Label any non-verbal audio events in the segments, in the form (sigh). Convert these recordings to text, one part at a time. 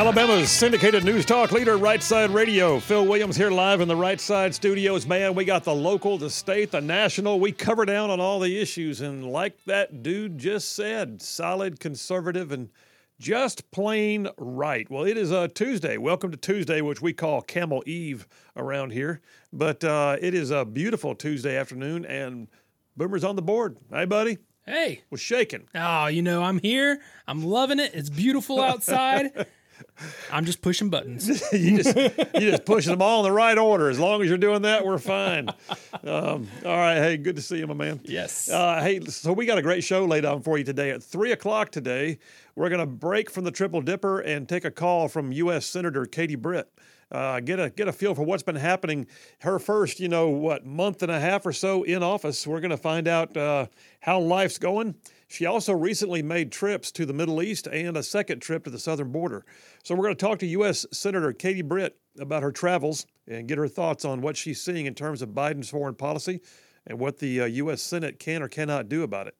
Alabama's syndicated news talk leader, Right Side Radio. Phil Williams here live in the Right Side studios. Man, we got the local, the state, the national. We cover down on all the issues. And like that dude just said, solid, conservative, and just plain right. Well, it is a Tuesday. Welcome to Tuesday, which we call Camel Eve around here. But uh, it is a beautiful Tuesday afternoon, and Boomer's on the board. Hey, buddy. Hey. Was shaking. Oh, you know, I'm here. I'm loving it. It's beautiful outside. (laughs) I'm just pushing buttons. (laughs) you just you just pushing them all in the right order. As long as you're doing that, we're fine. Um, all right, hey, good to see you, my man. Yes. Uh, hey, so we got a great show laid out for you today. At three o'clock today, we're going to break from the Triple Dipper and take a call from U.S. Senator Katie Britt. Uh, get a get a feel for what's been happening. Her first, you know, what month and a half or so in office. We're going to find out uh, how life's going. She also recently made trips to the Middle East and a second trip to the southern border. So we're going to talk to U.S. Senator Katie Britt about her travels and get her thoughts on what she's seeing in terms of Biden's foreign policy and what the uh, U.S. Senate can or cannot do about it.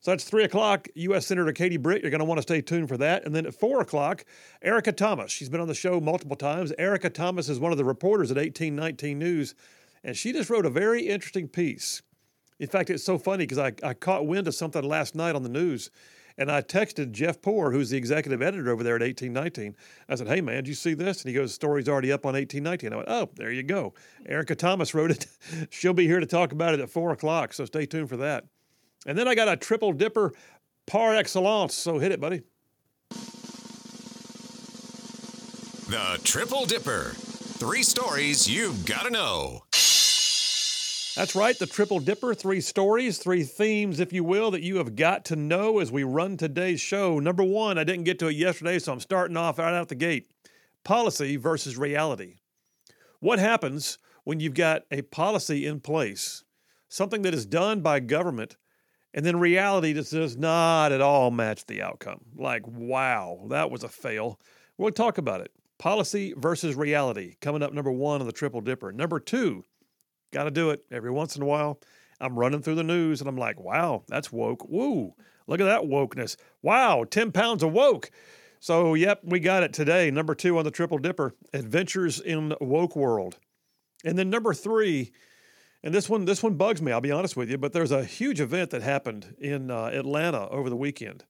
So that's three o'clock. U.S. Senator Katie Britt. You're going to want to stay tuned for that. And then at four o'clock, Erica Thomas. She's been on the show multiple times. Erica Thomas is one of the reporters at 1819 News, and she just wrote a very interesting piece. In fact, it's so funny because I, I caught wind of something last night on the news, and I texted Jeff Poor, who's the executive editor over there at 1819. I said, Hey, man, did you see this? And he goes, The Story's already up on 1819. I went, Oh, there you go. Erica Thomas wrote it. (laughs) She'll be here to talk about it at four o'clock, so stay tuned for that. And then I got a triple dipper par excellence. So hit it, buddy. The Triple Dipper. Three stories you've got to know. That's right, the triple dipper. Three stories, three themes, if you will, that you have got to know as we run today's show. Number one, I didn't get to it yesterday, so I'm starting off right out the gate policy versus reality. What happens when you've got a policy in place, something that is done by government, and then reality that does not at all match the outcome? Like, wow, that was a fail. We'll talk about it. Policy versus reality coming up number one on the triple dipper. Number two, got to do it every once in a while. I'm running through the news and I'm like, wow, that's woke. Woo, look at that wokeness. Wow, 10 pounds of woke. So, yep, we got it today. Number two on the Triple Dipper Adventures in Woke World. And then number three, and this one, this one bugs me, I'll be honest with you, but there's a huge event that happened in uh, Atlanta over the weekend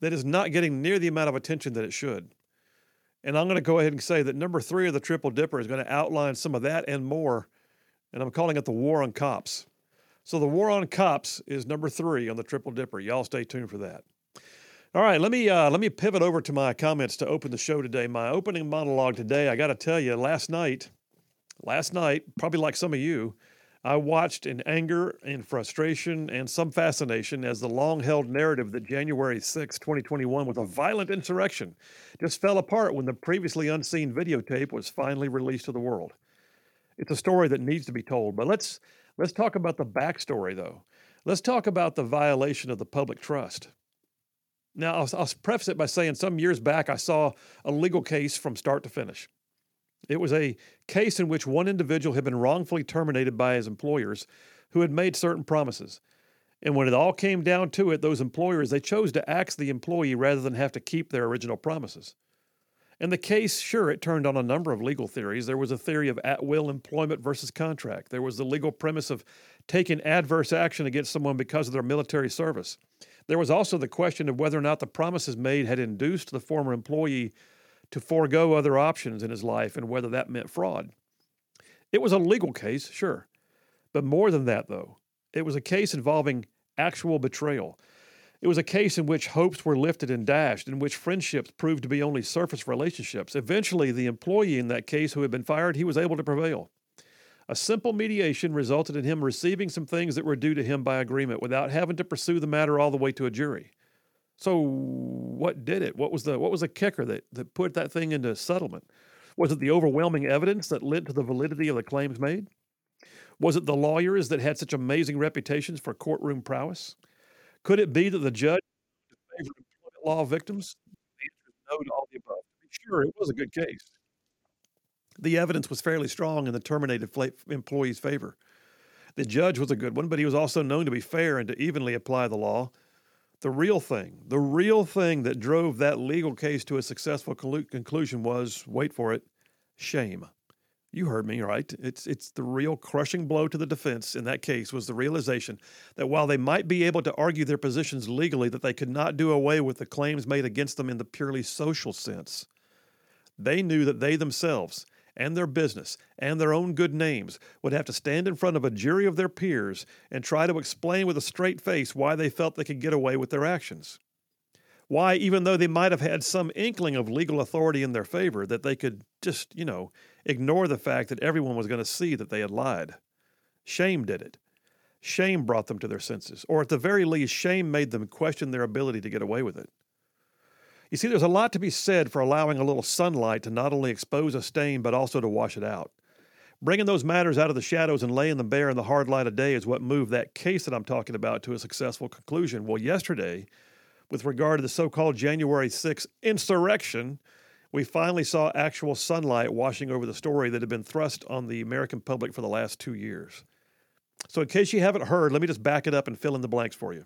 that is not getting near the amount of attention that it should. And I'm going to go ahead and say that number three of the Triple Dipper is going to outline some of that and more and I'm calling it the War on Cops. So the War on Cops is number three on the Triple Dipper. Y'all stay tuned for that. All right, let me uh, let me pivot over to my comments to open the show today. My opening monologue today, I got to tell you, last night, last night, probably like some of you, I watched in anger and frustration and some fascination as the long-held narrative that January 6, 2021 was a violent insurrection just fell apart when the previously unseen videotape was finally released to the world. It's a story that needs to be told. But let's let's talk about the backstory, though. Let's talk about the violation of the public trust. Now, I'll, I'll preface it by saying some years back I saw a legal case from start to finish. It was a case in which one individual had been wrongfully terminated by his employers who had made certain promises. And when it all came down to it, those employers they chose to axe the employee rather than have to keep their original promises. In the case, sure, it turned on a number of legal theories. There was a theory of at will employment versus contract. There was the legal premise of taking adverse action against someone because of their military service. There was also the question of whether or not the promises made had induced the former employee to forego other options in his life and whether that meant fraud. It was a legal case, sure. But more than that, though, it was a case involving actual betrayal. It was a case in which hopes were lifted and dashed, in which friendships proved to be only surface relationships. Eventually, the employee in that case who had been fired, he was able to prevail. A simple mediation resulted in him receiving some things that were due to him by agreement without having to pursue the matter all the way to a jury. So what did it? What was the what was the kicker that, that put that thing into settlement? Was it the overwhelming evidence that led to the validity of the claims made? Was it the lawyers that had such amazing reputations for courtroom prowess? Could it be that the judge favored employment law victims? The answer is no to all the above. To be sure, it was a good case. The evidence was fairly strong in the terminated employee's favor. The judge was a good one, but he was also known to be fair and to evenly apply the law. The real thing, the real thing that drove that legal case to a successful conclusion was wait for it shame. You heard me, right? It's, it's the real crushing blow to the defense in that case was the realization that while they might be able to argue their positions legally, that they could not do away with the claims made against them in the purely social sense. They knew that they themselves and their business and their own good names would have to stand in front of a jury of their peers and try to explain with a straight face why they felt they could get away with their actions. Why, even though they might have had some inkling of legal authority in their favor, that they could just, you know, ignore the fact that everyone was going to see that they had lied. Shame did it. Shame brought them to their senses, or at the very least, shame made them question their ability to get away with it. You see, there's a lot to be said for allowing a little sunlight to not only expose a stain, but also to wash it out. Bringing those matters out of the shadows and laying them bare in the hard light of day is what moved that case that I'm talking about to a successful conclusion. Well, yesterday, with regard to the so called January 6th insurrection, we finally saw actual sunlight washing over the story that had been thrust on the American public for the last two years. So, in case you haven't heard, let me just back it up and fill in the blanks for you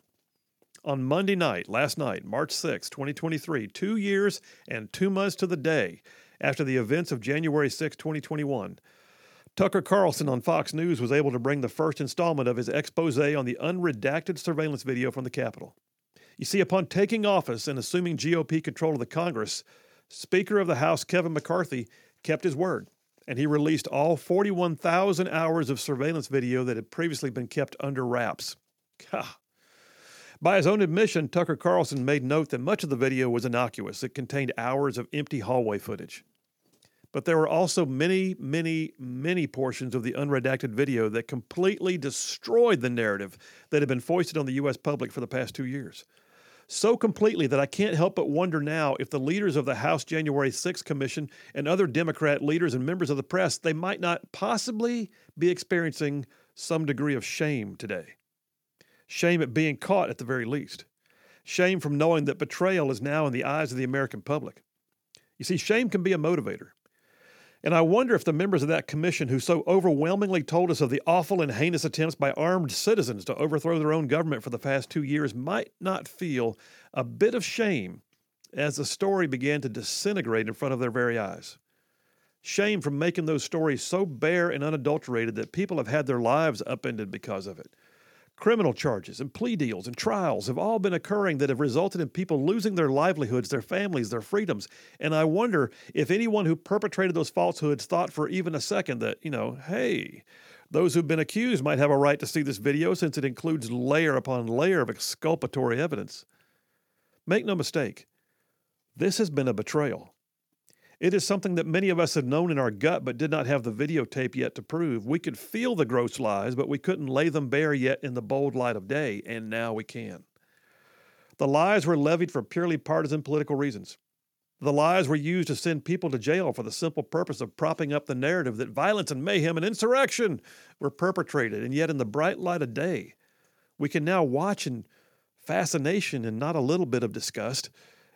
on Monday night, last night, March 6, 2023, two years and two months to the day after the events of January 6, 2021. Tucker Carlson on Fox News was able to bring the first installment of his expose on the unredacted surveillance video from the Capitol. You see, upon taking office and assuming GOP control of the Congress, Speaker of the House Kevin McCarthy kept his word, and he released all 41,000 hours of surveillance video that had previously been kept under wraps. By his own admission, Tucker Carlson made note that much of the video was innocuous. It contained hours of empty hallway footage. But there were also many, many, many portions of the unredacted video that completely destroyed the narrative that had been foisted on the U.S. public for the past two years. So completely that I can't help but wonder now if the leaders of the House January 6th Commission and other Democrat leaders and members of the press, they might not possibly be experiencing some degree of shame today. Shame at being caught at the very least. Shame from knowing that betrayal is now in the eyes of the American public. You see, shame can be a motivator. And I wonder if the members of that commission who so overwhelmingly told us of the awful and heinous attempts by armed citizens to overthrow their own government for the past two years might not feel a bit of shame as the story began to disintegrate in front of their very eyes. Shame from making those stories so bare and unadulterated that people have had their lives upended because of it. Criminal charges and plea deals and trials have all been occurring that have resulted in people losing their livelihoods, their families, their freedoms. And I wonder if anyone who perpetrated those falsehoods thought for even a second that, you know, hey, those who've been accused might have a right to see this video since it includes layer upon layer of exculpatory evidence. Make no mistake, this has been a betrayal. It is something that many of us had known in our gut but did not have the videotape yet to prove. We could feel the gross lies, but we couldn't lay them bare yet in the bold light of day, and now we can. The lies were levied for purely partisan political reasons. The lies were used to send people to jail for the simple purpose of propping up the narrative that violence and mayhem and insurrection were perpetrated, and yet in the bright light of day, we can now watch in fascination and not a little bit of disgust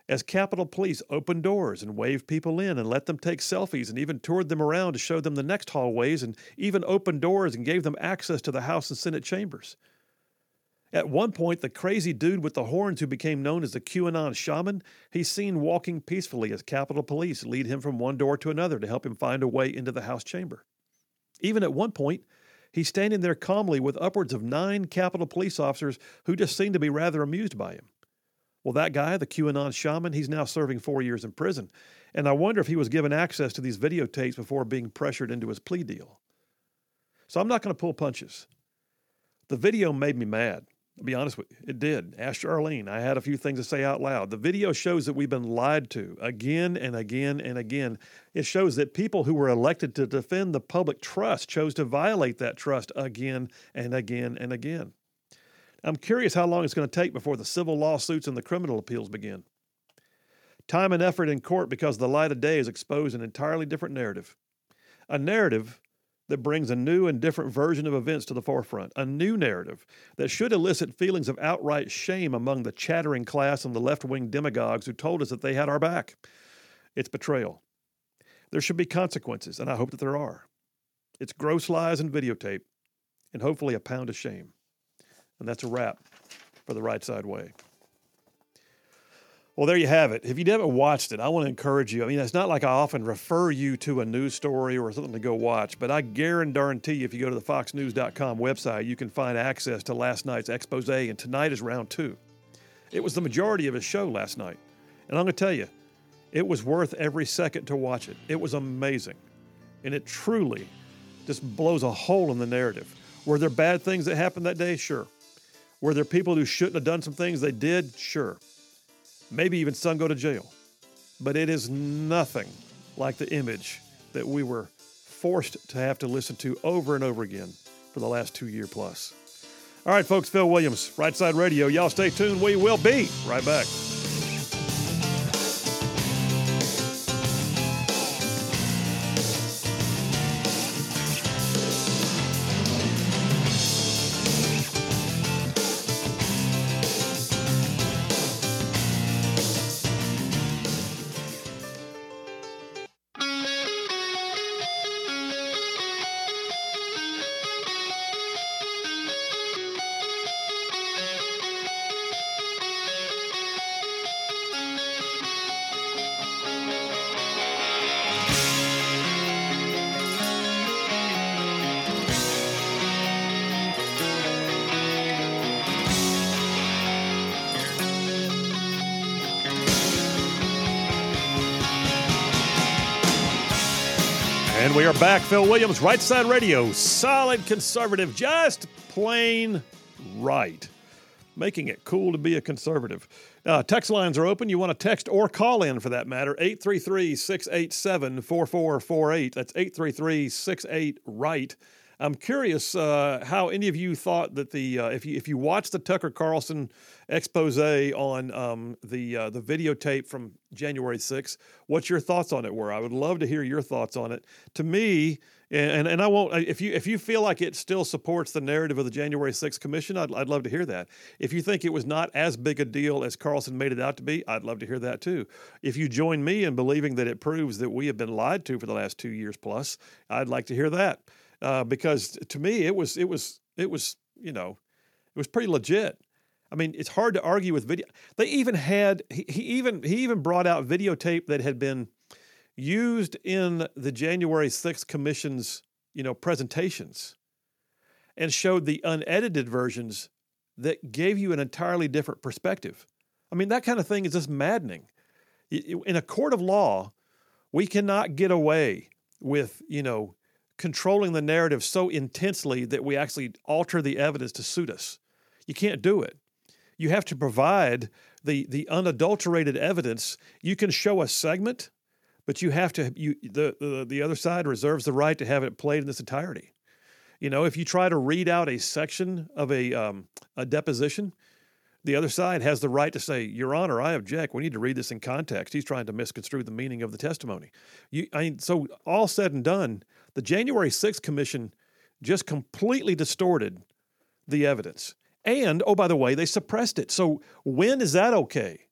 as Capitol Police opened doors and waved people in and let them take selfies and even toured them around to show them the next hallways and even opened doors and gave them access to the House and Senate chambers. At one point, the crazy dude with the horns who became known as the QAnon shaman, he's seen walking peacefully as Capitol Police lead him from one door to another to help him find a way into the House chamber. Even at one point, he's standing there calmly with upwards of nine Capitol Police officers who just seem to be rather amused by him. Well, that guy, the QAnon shaman, he's now serving four years in prison. And I wonder if he was given access to these videotapes before being pressured into his plea deal. So I'm not going to pull punches. The video made me mad. I'll be honest with you, it did. Ask Charlene. I had a few things to say out loud. The video shows that we've been lied to again and again and again. It shows that people who were elected to defend the public trust chose to violate that trust again and again and again. I'm curious how long it's going to take before the civil lawsuits and the criminal appeals begin. Time and effort in court because the light of day has exposed an entirely different narrative. A narrative that brings a new and different version of events to the forefront, a new narrative that should elicit feelings of outright shame among the chattering class and the left wing demagogues who told us that they had our back. It's betrayal. There should be consequences, and I hope that there are. It's gross lies and videotape, and hopefully a pound of shame. And that's a wrap for the right side way. Well, there you have it. If you haven't watched it, I want to encourage you. I mean, it's not like I often refer you to a news story or something to go watch, but I guarantee you, if you go to the FoxNews.com website, you can find access to last night's expose, and tonight is round two. It was the majority of his show last night. And I'm going to tell you, it was worth every second to watch it. It was amazing. And it truly just blows a hole in the narrative. Were there bad things that happened that day? Sure. Were there people who shouldn't have done some things they did? Sure maybe even some go to jail. But it is nothing like the image that we were forced to have to listen to over and over again for the last two year plus. All right, folks, Phil Williams, Right Side Radio. Y'all stay tuned. We will be right back. And we are back. Phil Williams, Right Side Radio. Solid conservative, just plain right. Making it cool to be a conservative. Uh, text lines are open. You want to text or call in for that matter. 833 687 4448. That's 833 68 Right. I'm curious uh, how any of you thought that the uh, if you if you watched the Tucker Carlson expose on um, the uh, the videotape from January 6th, what your thoughts on it were. I would love to hear your thoughts on it. To me, and and I won't if you if you feel like it still supports the narrative of the January 6th Commission, I'd I'd love to hear that. If you think it was not as big a deal as Carlson made it out to be, I'd love to hear that too. If you join me in believing that it proves that we have been lied to for the last two years plus, I'd like to hear that uh, because to me it was it was it was you know it was pretty legit. I mean, it's hard to argue with video. They even had he, he even he even brought out videotape that had been used in the January 6th commission's, you know, presentations and showed the unedited versions that gave you an entirely different perspective. I mean, that kind of thing is just maddening. In a court of law, we cannot get away with, you know, controlling the narrative so intensely that we actually alter the evidence to suit us. You can't do it. You have to provide the the unadulterated evidence. You can show a segment, but you have to you the, the the other side reserves the right to have it played in its entirety. You know, if you try to read out a section of a um, a deposition, the other side has the right to say, "Your Honor, I object. We need to read this in context." He's trying to misconstrue the meaning of the testimony. You, I mean, so all said and done, the January 6th Commission just completely distorted the evidence. And oh, by the way, they suppressed it. So when is that okay?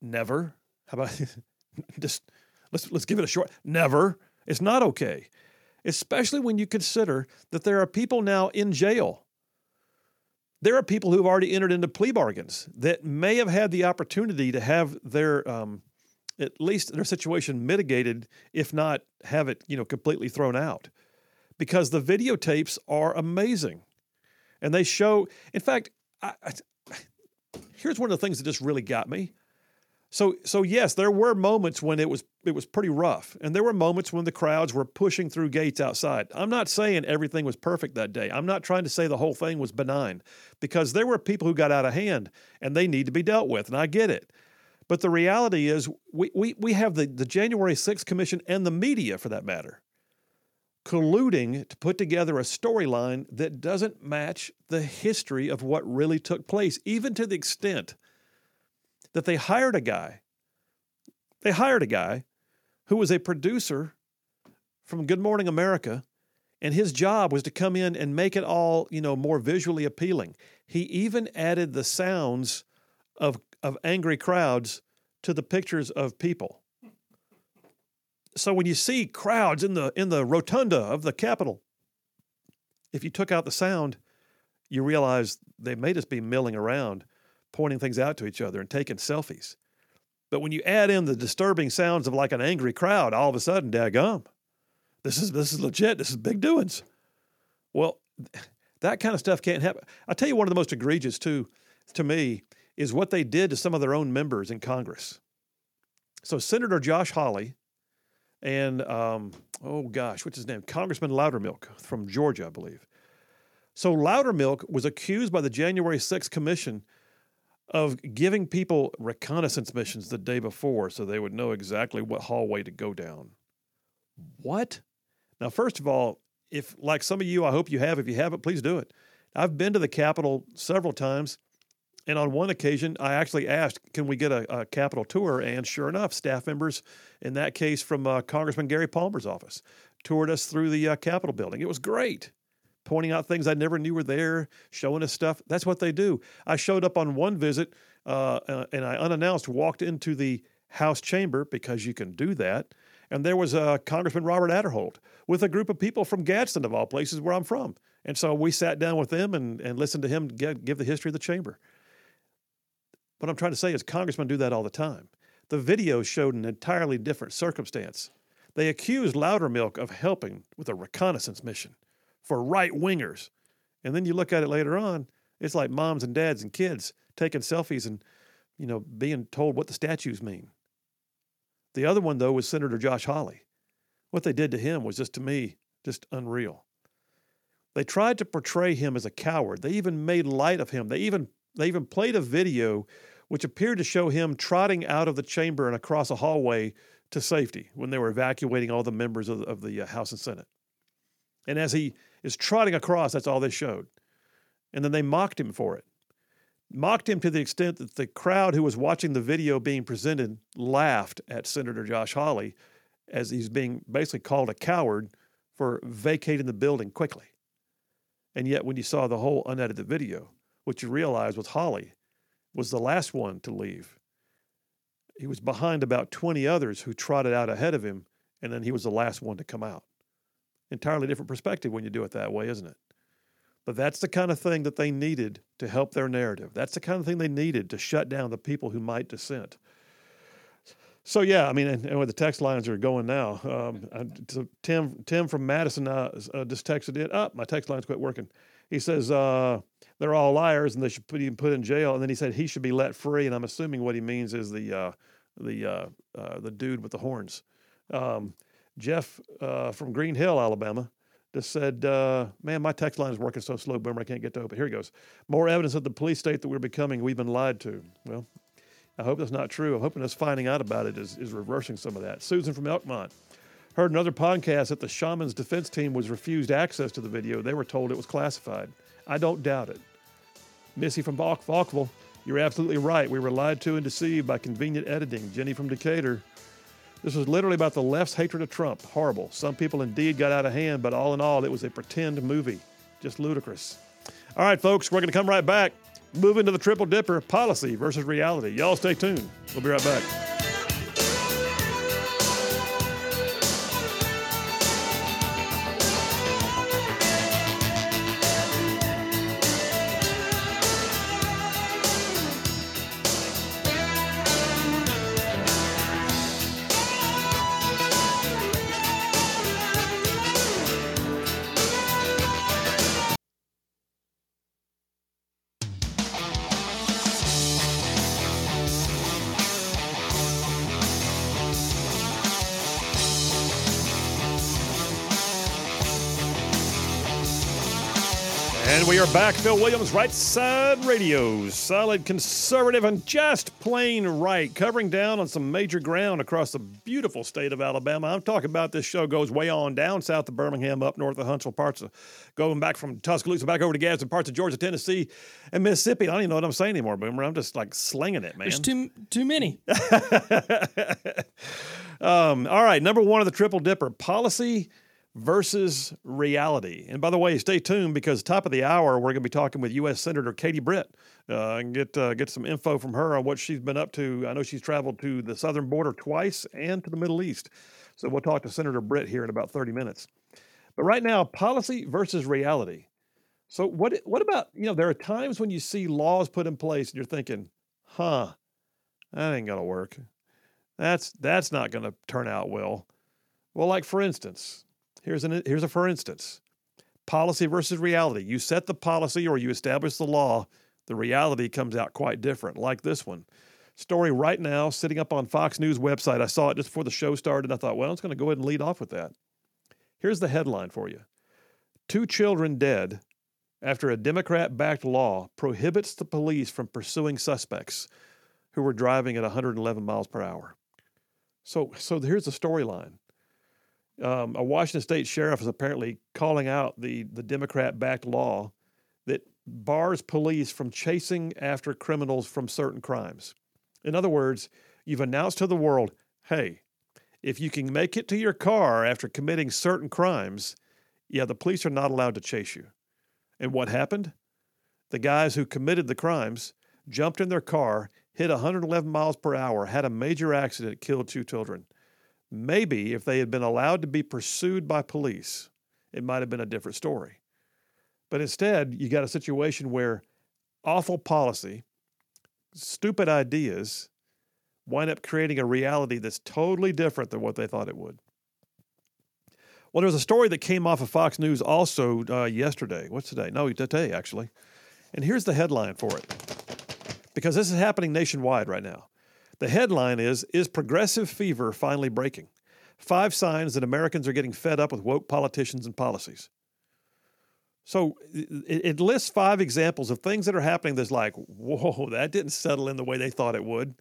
Never. How about (laughs) just let's let's give it a short never. It's not okay. Especially when you consider that there are people now in jail. There are people who've already entered into plea bargains that may have had the opportunity to have their um, at least their situation mitigated, if not have it you know completely thrown out, because the videotapes are amazing and they show. In fact, I, I, here's one of the things that just really got me. So, so yes, there were moments when it was it was pretty rough, and there were moments when the crowds were pushing through gates outside. I'm not saying everything was perfect that day. I'm not trying to say the whole thing was benign, because there were people who got out of hand, and they need to be dealt with, and I get it. But the reality is, we we we have the the January 6th Commission and the media, for that matter, colluding to put together a storyline that doesn't match the history of what really took place, even to the extent that they hired a guy. They hired a guy who was a producer from Good Morning America And his job was to come in and make it all, you know, more visually appealing. He even added the sounds of, of angry crowds to the pictures of people. So when you see crowds in the in the rotunda of the Capitol, if you took out the sound, you realize they may just be milling around, pointing things out to each other and taking selfies. But when you add in the disturbing sounds of like an angry crowd, all of a sudden, daggum, this is this is legit. This is big doings. Well, (laughs) that kind of stuff can't happen. I'll tell you one of the most egregious too, to me, is what they did to some of their own members in Congress. So Senator Josh Hawley and um, oh gosh, what's his name? Congressman Loudermilk from Georgia, I believe. So Loudermilk was accused by the January 6th Commission of giving people reconnaissance missions the day before so they would know exactly what hallway to go down. What? Now, first of all, if like some of you, I hope you have, if you haven't, please do it. I've been to the Capitol several times. And on one occasion, I actually asked, can we get a, a Capitol tour? And sure enough, staff members, in that case from uh, Congressman Gary Palmer's office, toured us through the uh, Capitol building. It was great pointing out things I never knew were there, showing us stuff. That's what they do. I showed up on one visit uh, uh, and I unannounced walked into the House chamber because you can do that. And there was uh, Congressman Robert Aderholt with a group of people from Gadsden, of all places, where I'm from. And so we sat down with them and, and listened to him get, give the history of the chamber. What I'm trying to say is congressmen do that all the time. The video showed an entirely different circumstance. They accused Loudermilk of helping with a reconnaissance mission for right wingers. And then you look at it later on, it's like moms and dads and kids taking selfies and, you know, being told what the statues mean. The other one, though, was Senator Josh Hawley. What they did to him was just, to me, just unreal. They tried to portray him as a coward. They even made light of him. They even they even played a video which appeared to show him trotting out of the chamber and across a hallway to safety when they were evacuating all the members of, of the uh, House and Senate. And as he is trotting across. That's all they showed. And then they mocked him for it. Mocked him to the extent that the crowd who was watching the video being presented laughed at Senator Josh Hawley as he's being basically called a coward for vacating the building quickly. And yet, when you saw the whole unedited video, what you realized was Hawley was the last one to leave. He was behind about 20 others who trotted out ahead of him, and then he was the last one to come out entirely different perspective when you do it that way, isn't it? But that's the kind of thing that they needed to help their narrative. That's the kind of thing they needed to shut down the people who might dissent. So yeah, I mean, and, and the text lines are going now. Um, so Tim Tim from Madison uh, uh, just texted it Up, oh, my text lines quit working. He says uh, they're all liars and they should put him put in jail. And then he said he should be let free. And I'm assuming what he means is the uh, the uh, uh, the dude with the horns. Um, Jeff uh, from Green Hill, Alabama, just said, uh, "Man, my text line is working so slow, Boomer, I can't get to open." Here he goes. More evidence of the police state that we're becoming. We've been lied to. Well, I hope that's not true. I'm hoping us finding out about it is, is reversing some of that. Susan from Elkmont heard another podcast that the shaman's defense team was refused access to the video. They were told it was classified. I don't doubt it. Missy from Falkville, you're absolutely right. We were lied to and deceived by convenient editing. Jenny from Decatur, this was literally about the left's hatred of Trump. Horrible. Some people indeed got out of hand, but all in all, it was a pretend movie. Just ludicrous. All right, folks, we're going to come right back. Move into the triple dipper policy versus reality. Y'all stay tuned. We'll be right back. Are back. Phil Williams, Right Side Radio. Solid conservative and just plain right. Covering down on some major ground across the beautiful state of Alabama. I'm talking about this show goes way on down south of Birmingham, up north of Huntsville, parts of going back from Tuscaloosa back over to Gadsden, parts of Georgia, Tennessee, and Mississippi. I don't even know what I'm saying anymore, Boomer. I'm just like slinging it, man. There's too, too many. (laughs) um, all right. Number one of the Triple Dipper policy versus reality. And by the way, stay tuned because top of the hour we're going to be talking with U.S. Senator Katie Britt uh, and get uh, get some info from her on what she's been up to. I know she's traveled to the southern border twice and to the Middle East. So we'll talk to Senator Britt here in about 30 minutes. But right now, policy versus reality. So what what about, you know, there are times when you see laws put in place and you're thinking, "Huh, that ain't to work. That's that's not to turn out well." Well, like for instance, Here's, an, here's a for instance policy versus reality. You set the policy or you establish the law, the reality comes out quite different, like this one. Story right now, sitting up on Fox News website. I saw it just before the show started. I thought, well, I'm just going to go ahead and lead off with that. Here's the headline for you Two children dead after a Democrat backed law prohibits the police from pursuing suspects who were driving at 111 miles per hour. So, so here's the storyline um, a Washington state sheriff is apparently calling out the, the Democrat backed law that bars police from chasing after criminals from certain crimes. In other words, you've announced to the world hey, if you can make it to your car after committing certain crimes, yeah, the police are not allowed to chase you. And what happened? The guys who committed the crimes jumped in their car, hit 111 miles per hour, had a major accident, killed two children. Maybe if they had been allowed to be pursued by police, it might have been a different story. But instead, you got a situation where awful policy, stupid ideas wind up creating a reality that's totally different than what they thought it would. Well, there's a story that came off of Fox News also uh, yesterday. What's today? No, today, actually. And here's the headline for it because this is happening nationwide right now. The headline is Is Progressive Fever Finally Breaking? Five signs that Americans are getting fed up with woke politicians and policies. So it, lists five examples of things that are happening that's like, whoa, that didn't settle in the way they thought it would.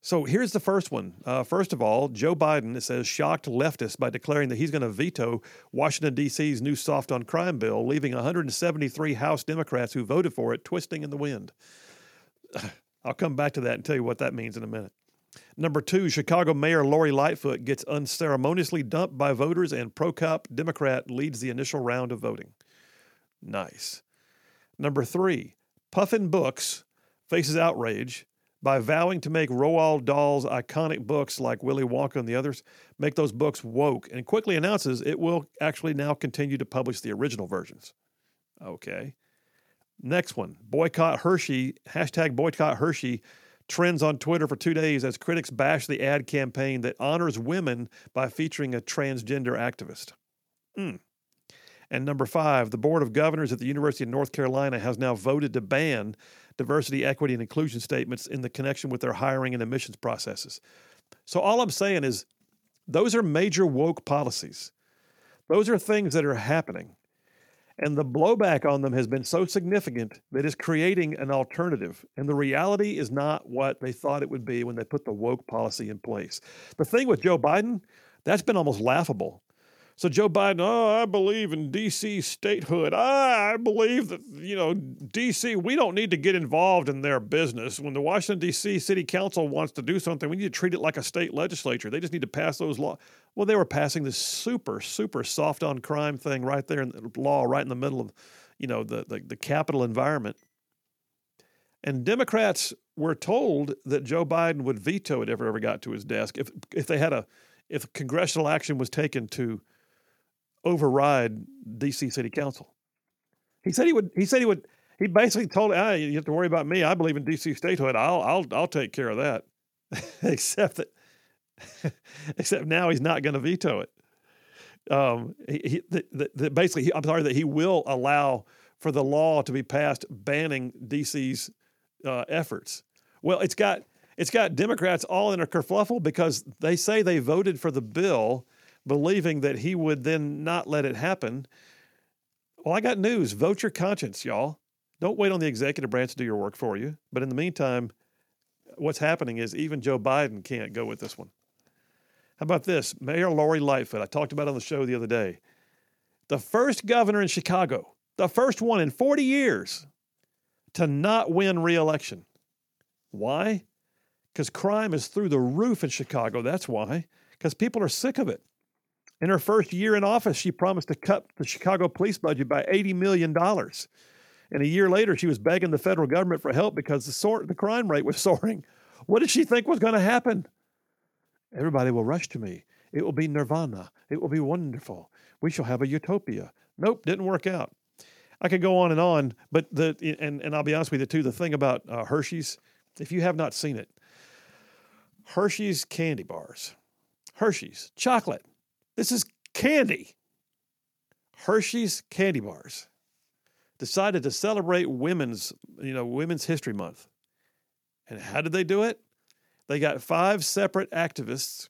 So here's the first one. Uh, first of all, Joe Biden, it says, shocked leftists by declaring that he's going to veto Washington, D.C.'s new soft on crime bill, leaving 173 House Democrats who voted for it twisting in the wind. I'll come back to that and tell you what that means in a minute. Number two, Chicago Mayor Lori Lightfoot gets unceremoniously dumped by voters, and pro cop Democrat leads the initial round of voting. Nice. Number three, Puffin Books faces outrage by vowing to make Roald Dahl's iconic books like Willy Wonka and the others, make those books woke, and quickly announces it will actually now continue to publish the original versions. Okay. Next one boycott Hershey, hashtag boycott Hershey trends on Twitter for two days as critics bash the ad campaign that honors women by featuring a transgender activist. Mm. And number five, the Board of Governors at the University of North Carolina has now voted to ban diversity, equity, and inclusion statements in the connection with their hiring and admissions processes. So all I'm saying is those are major woke policies. Those are things that are happening. And the blowback on them has been so significant that it's creating an alternative. And the reality is not what they thought it would be when they put the woke policy in place. The thing with Joe Biden, that's been almost laughable. So Joe Biden, oh, I believe in DC statehood. Ah, I believe that, you know, DC, we don't need to get involved in their business. When the Washington DC City Council wants to do something, we need to treat it like a state legislature. They just need to pass those laws. Well, they were passing this super, super soft on crime thing right there in the law, right in the middle of, you know, the, the, the capital environment. And Democrats were told that Joe Biden would veto it if it ever got to his desk. If if they had a if congressional action was taken to override DC City Council. He said he would. He said he would. He basically told, ah, "You have to worry about me. I believe in DC statehood. I'll I'll I'll take care of that." (laughs) except that, (laughs) except now he's not going to veto it. Um, he, he the, the, basically, he, I'm sorry that he will allow for the law to be passed banning DC's uh, efforts. Well, it's got it's got Democrats all in a kerfluffle because they say they voted for the bill believing that he would then not let it happen. Well, I got news. Vote your conscience, y'all. Don't wait on the executive branch to do your work for you. But in the meantime, what's happening is even Joe Biden can't go with this one. How about this? Mayor Lori Lightfoot, I talked about on the show the other day. The first governor in Chicago, the first one in 40 years to not win reelection. Why? Because crime is through the roof in Chicago. That's why. Because people are sick of it. In her first year in office, she promised to cut the Chicago police budget by $80 million. And a year later, she was begging the federal government for help because the, the crime rate was (laughs) soaring. What did she think was going to happen? Everybody will rush to me. It will be nirvana. It will be wonderful. We shall have a utopia. Nope, didn't work out. I could go on and on, but the and, and I'll be honest with you too. The thing about uh, Hershey's, if you have not seen it, Hershey's candy bars, Hershey's chocolate. This is candy. Hershey's candy bars decided to celebrate women's, you know, Women's History Month. And how did they do it? They got five separate activists.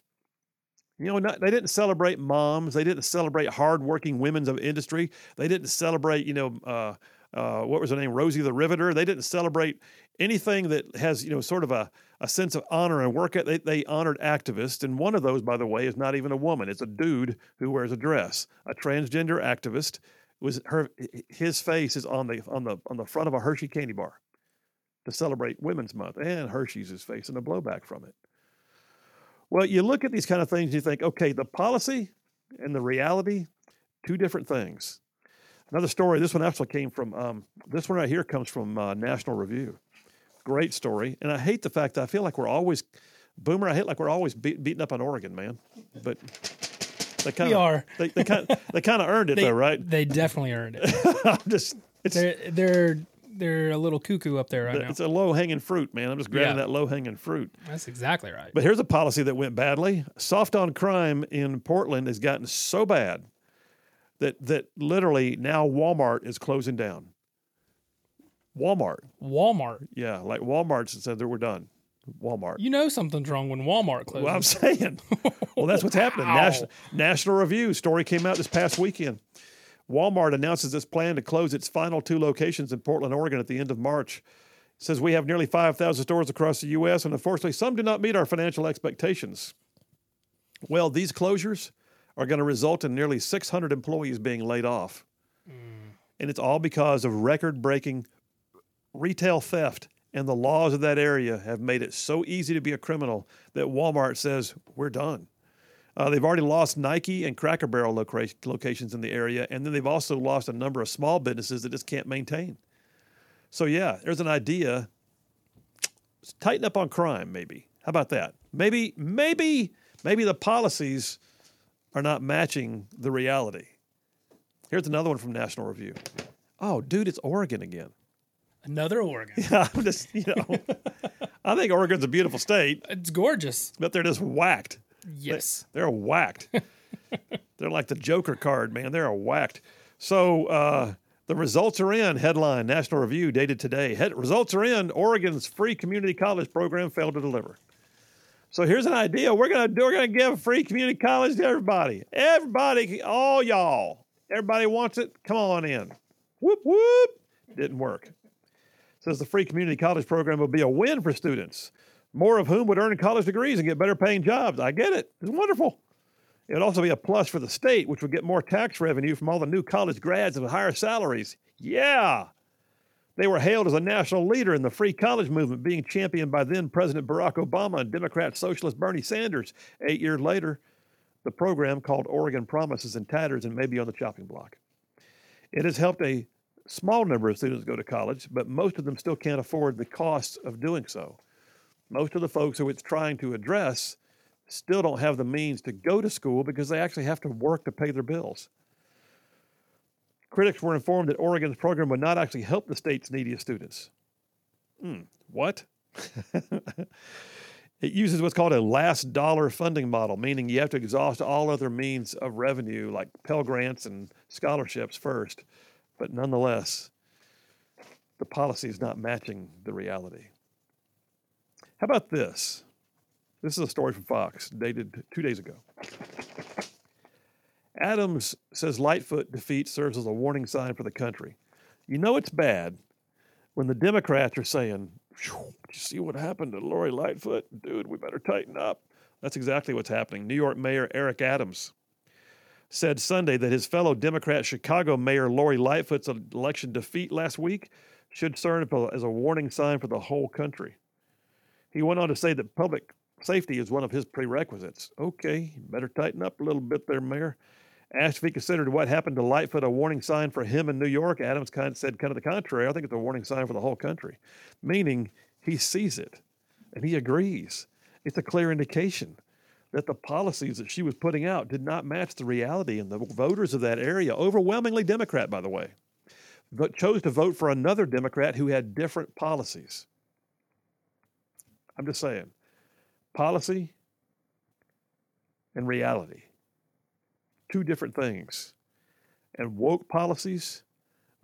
You know, not, they didn't celebrate moms. They didn't celebrate hardworking women of industry. They didn't celebrate, you know, uh, uh, what was her name, Rosie the Riveter. They didn't celebrate anything that has, you know, sort of a, a sense of honor and work. They, they honored activists. And one of those, by the way, is not even a woman. It's a dude who wears a dress, a transgender activist. Was her his face is on the on the on the front of a Hershey candy bar to celebrate Women's Month, and Hershey's is facing a blowback from it. Well, you look at these kind of things, and you think, okay, the policy and the reality, two different things. Another story. This one actually came from. Um, this one right here comes from uh, National Review. Great story, and I hate the fact that I feel like we're always, Boomer. I hate like we're always beat, beating up on Oregon, man. But they kind of are. They, they kind they kind of earned it They, though, right? They definitely earned it. (laughs) I'm just it's They're they're they're a little cuckoo up there right now. it's a low hanging fruit, man. I'm just grabbing Yeah. that low hanging fruit. That's exactly right. But here's a policy that went badly. Soft on crime in Portland has gotten so bad that that literally now Walmart is closing down. Walmart, Walmart. yeah, like Walmart said that we're done. Walmart. You know something's wrong when Walmart closes. Well, I'm saying. Well, that's what's happening. (laughs) Wow. National, National Review story came out this past weekend. Walmart announces its plan to close its final two locations in Portland, Oregon at the end of March. It says we have nearly 5,000 stores across the U.S., and unfortunately, some do not meet our financial expectations. Well, these closures are going to result in nearly 600 employees being laid off. And it's all because of record breaking retail theft. And the laws of that area have made it so easy to be a criminal that Walmart says, we're done. Uh, they've already lost Nike and Cracker Barrel loca- locations in the area, and then they've also lost a number of small businesses that just can't maintain. So, yeah, there's an idea. Tighten up on crime, maybe. How about that? Maybe, maybe, maybe the policies are not matching the reality. Here's another one from National Review. Oh, dude, it's Oregon again. Another Oregon. Yeah, (laughs) I'm just, you know, I think Oregon's a beautiful state, It's gorgeous. but they're just whacked. Yes. They're whacked. (laughs) They're like the Joker card, man. They're whacked. So uh, the results are in. Headline: National Review, dated today. Head, results are in. Oregon's free community college program failed to deliver. So here's an idea. We're gonna do. We're gonna give free community college to everybody. Everybody, all y'all. Everybody wants it. Come on in. Whoop whoop. Didn't work. Says the free community college program will be a win for students more of whom would earn college degrees and get better paying jobs. I get it. It's wonderful. It would also be a plus for the state, which would get more tax revenue from all the new college grads with higher salaries. Yeah. They were hailed as a national leader in the free college movement, being championed by then President Barack Obama and Democrat Socialist Bernie Sanders. Eight years later, the program called Oregon Promises is in tatters and maybe on the chopping block. It has helped a small number of students go to college, but most of them still can't afford the costs of doing so most of the folks who it's trying to address still don't have the means to go to school because they actually have to work to pay their bills. Critics were informed that Oregon's program would not actually help the state's neediest students. Hmm, what? (laughs) it uses what's called a last dollar funding model, meaning you have to exhaust all other means of revenue like Pell Grants and scholarships first. But nonetheless, the policy is not matching the reality. How about this? This is a story from Fox, dated two days ago. Adams says Lightfoot defeat serves as a warning sign for the country. You know it's bad when the Democrats are saying, you see what happened to Lori Lightfoot? Dude, we better tighten up." That's exactly what's happening. New York Mayor Eric Adams said Sunday that his fellow Democrat Chicago Mayor Lori Lightfoot's election defeat last week should serve as a warning sign for the whole country. He went on to say that public safety is one of his prerequisites. Okay, better tighten up a little bit there, Mayor. Asked if he considered what happened to Lightfoot a warning sign for him in New York, Adams kind of said kind of the contrary. I think it's a warning sign for the whole country, meaning he sees it and he agrees. It's a clear indication that the policies that she was putting out did not match the reality, and the voters of that area, overwhelmingly Democrat, by the way, but chose to vote for another Democrat who had different policies. I'm just saying, policy and reality, two different things. And woke policies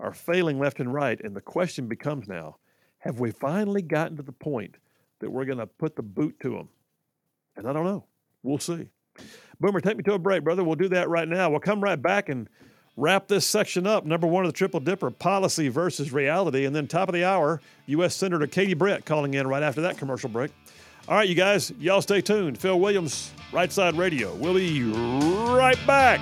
are failing left and right. And the question becomes now have we finally gotten to the point that we're going to put the boot to them? And I don't know. We'll see. Boomer, take me to a break, brother. We'll do that right now. We'll come right back and wrap this section up. Number one of the Triple Dipper policy versus reality. And then, top of the hour, U.S. Senator Katie Britt calling in right after that commercial break. All right, you guys, y'all stay tuned. Phil Williams, Right Side Radio. We'll be right back.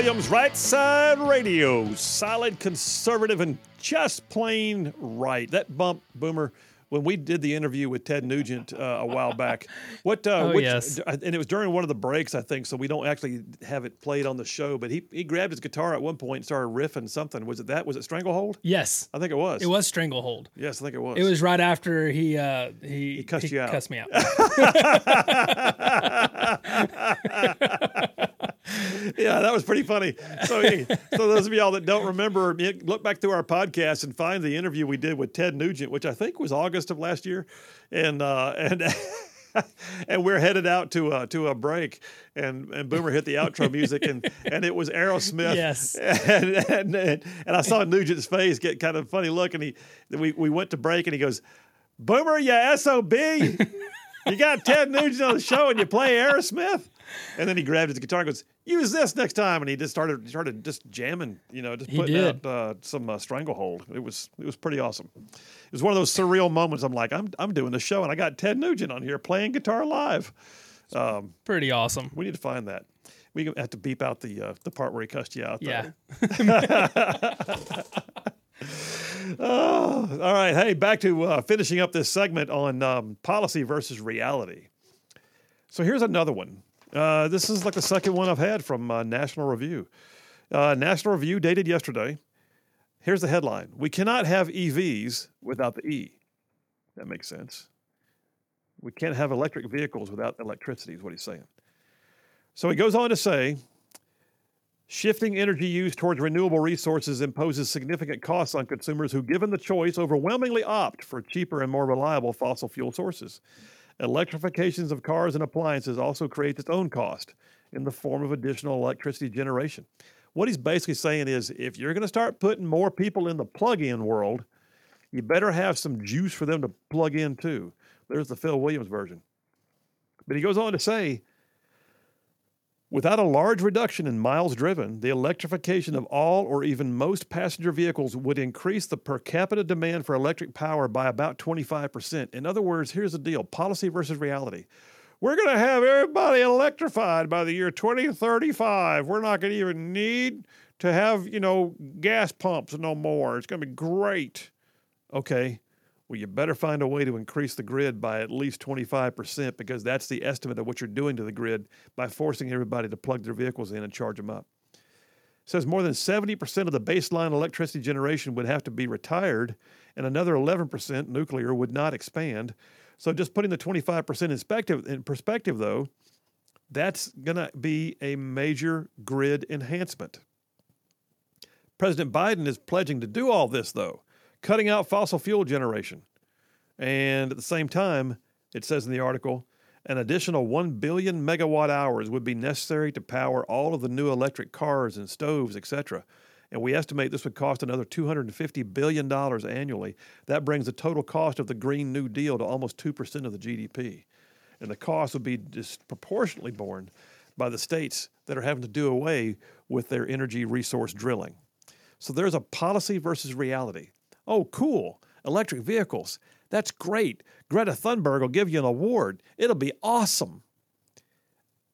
Williams, Right Side Radio. Solid, conservative, and just plain right. That bump, Boomer, when we did the interview with Ted Nugent uh, a while back, what? Uh, (laughs) Oh, which, yes. And it was during one of the breaks, I think, so we don't actually have it played on the show. But he, he grabbed his guitar at one point and started riffing something. Was it that? Was it Stranglehold? Yes, I think it was. it was Stranglehold. Yes, I think it was. It was right after he uh, he, He cussed you out. cussed me out. (laughs) (laughs) yeah, that was pretty funny. So, hey, so those of y'all that don't remember, look back through our podcast and find the interview we did with Ted Nugent, which I think was August of last year, and uh, and. (laughs) and we're headed out to a, to a break, and, and Boomer hit the outro music, and, and it was Aerosmith. Yes. and, (laughs) and, and, and I saw Nugent's face get kind of funny look, and he we, we went to break, and he goes, "Boomer, you sob, you got Ted Nugent on the show, and you play Aerosmith." And then he grabbed his guitar and goes, "Use this next time." And he just started started just jamming, you know, just He putting did. out uh, some uh, stranglehold. It was it was pretty awesome. It was one of those surreal moments. I'm like, I'm I'm doing the show, and I got Ted Nugent on here playing guitar live. Um, Pretty awesome. we need to find that. We have to beep out the uh, the part where he cussed you out. Yeah. Oh, (laughs) (laughs) all right. Hey, back to uh, finishing up this segment on um, policy versus reality. So here's another one. Uh, this is like the second one I've had from uh, National Review. Uh, National Review dated yesterday. Here's the headline We cannot have EVs without the E. That makes sense. We can't have electric vehicles without electricity, is what he's saying. So he goes on to say shifting energy use towards renewable resources imposes significant costs on consumers who, given the choice, overwhelmingly opt for cheaper and more reliable fossil fuel sources. Electrifications of cars and appliances also creates its own cost in the form of additional electricity generation. What he's basically saying is if you're going to start putting more people in the plug in world, you better have some juice for them to plug in too. There's the Phil Williams version. But he goes on to say without a large reduction in miles driven, the electrification of all or even most passenger vehicles would increase the per capita demand for electric power by about 25%. In other words, here's the deal policy versus reality. We're going to have everybody electrified by the year 2035. We're not going to even need to have, you know, gas pumps no more. It's going to be great. Okay. Well, you better find a way to increase the grid by at least 25% because that's the estimate of what you're doing to the grid by forcing everybody to plug their vehicles in and charge them up. It says more than 70% of the baseline electricity generation would have to be retired, and another 11% nuclear would not expand. So, just putting the 25% in perspective, in perspective though, that's going to be a major grid enhancement. President Biden is pledging to do all this, though, cutting out fossil fuel generation. And at the same time, it says in the article, an additional 1 billion megawatt hours would be necessary to power all of the new electric cars and stoves, etc. and we estimate this would cost another $250 billion annually. That brings the total cost of the Green New Deal to almost 2% of the GDP. And the cost would be disproportionately borne by the states that are having to do away with their energy resource drilling. So there's a policy versus reality. Oh, cool. Electric vehicles. That's great. Greta Thunberg will give you an award. It'll be awesome.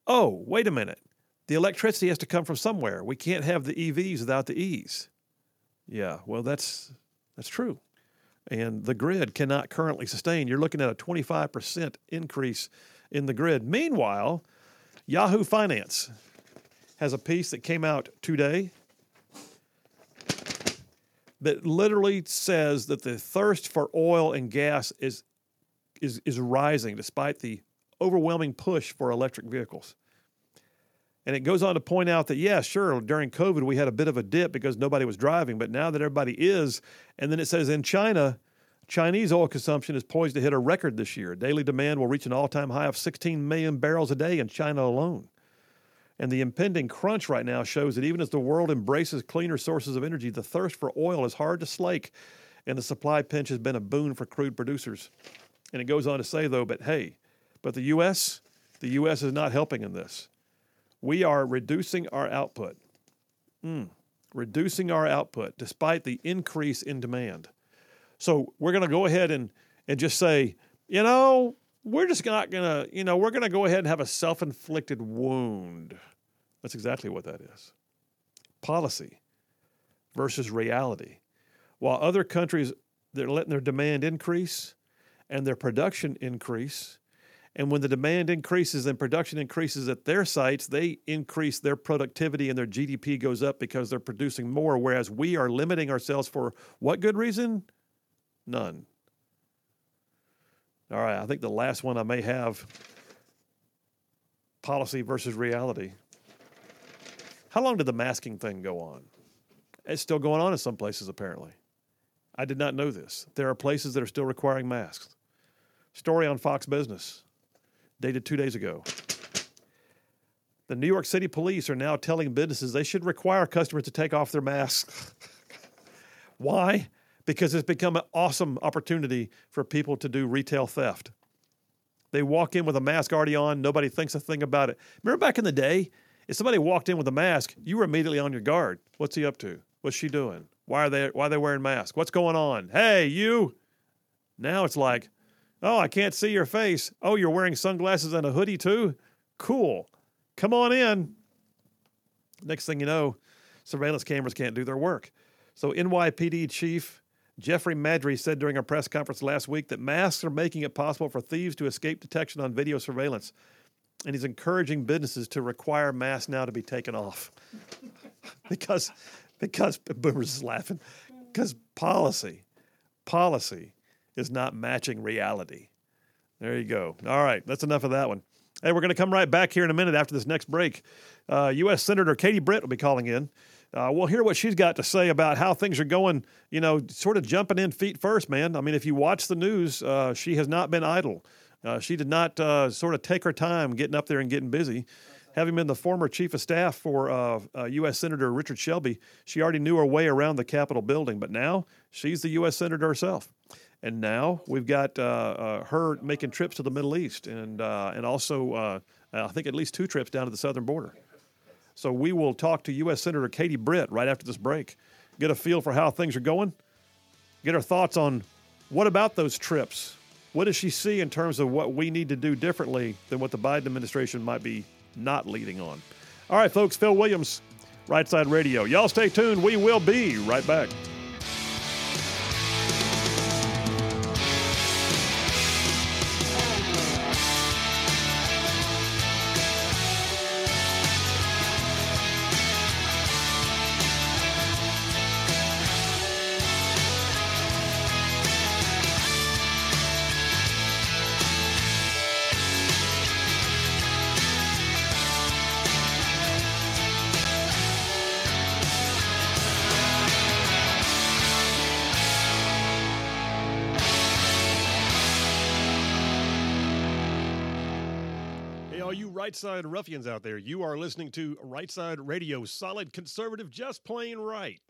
Oh, wait a minute. The electricity has to come from somewhere. We can't have the EVs without the E's. Yeah, well, that's that's true. And the grid cannot currently sustain. You're looking at a 25% increase in the grid. Meanwhile, Yahoo Finance has a piece that came out today that literally says that the thirst for oil and gas is is is rising despite the overwhelming push for electric vehicles. And it goes on to point out that, yeah, sure, during COVID, we had a bit of a dip because nobody was driving, but now that everybody is, and then it says in China, Chinese oil consumption is poised to hit a record this year. Daily demand will reach an all time high of 16 million barrels a day in China alone. And the impending crunch right now shows that even as the world embraces cleaner sources of energy, the thirst for oil is hard to slake, and the supply pinch has been a boon for crude producers. And it goes on to say, though, but hey, but the U.S., the U.S. is not helping in this we are reducing our output. Mm, reducing our output despite the increase in demand. So we're going to go ahead and, and just say, you know, we're just not to, you know, we're to go ahead and have a self inflicted wound. That's exactly what that is. Policy versus reality. While other countries, they're letting their demand increase and their production increase, and when the demand increases and production increases at their sites, they increase their productivity and their GDP goes up because they're producing more. Whereas we are limiting ourselves for what good reason? None. All right, I think the last one I may have policy versus reality. How long did the masking thing go on? It's still going on in some places, apparently. I did not know this. There are places that are still requiring masks. Story on Fox Business dated two days ago. The New York City police are now telling businesses they should require customers to take off their masks. (laughs) Why? Because it's become an awesome opportunity for people to do retail theft. They walk in with a mask already on, nobody thinks a thing about it. Remember back in the day, if somebody walked in with a mask, you were immediately on your guard. What's he up to? What's she doing? Why are they why are they wearing masks? What's going on? Hey, you. Now it's like, Oh, I can't see your face. Oh, you're wearing sunglasses and a hoodie too? Cool. Come on in. Next thing you know, surveillance cameras can't do their work. So, NYPD Chief Jeffrey Maddrey said during a press conference last week that masks are making it possible for thieves to escape detection on video surveillance. And he's encouraging businesses to require masks now to be taken off. (laughs) because, because, Boomers is laughing, because policy, policy is not matching reality. There you go. All right, that's enough of that one. Hey, we're going to come right back here in a minute after this next break. Uh, U.S. Senator Katie Britt will be calling in. Uh, we'll hear what she's got to say about how things are going, you know, sort of jumping in feet first, man. I mean, if you watch the news, uh, she has not been idle. Uh, she did not uh, sort of take her time getting up there and getting busy. Having been the former chief of staff for U.S. Uh, Senator Richard Shelby, she already knew her way around the Capitol building, but now she's the U.S. Senator herself. And now we've got uh, uh, her making trips to the Middle East and, uh, and also, uh, I think, at least two trips down to the southern border. So we will talk to U.S. Senator Katie Britt right after this break, get a feel for how things are going, get her thoughts on what about those trips? What does she see in terms of what we need to do differently than what the Biden administration might be not leading on? All right, folks, Phil Williams, Right Side Radio. Y'all stay tuned. We will be right back. right side ruffians out there. You are listening to Right Side Radio, solid conservative, just plain right.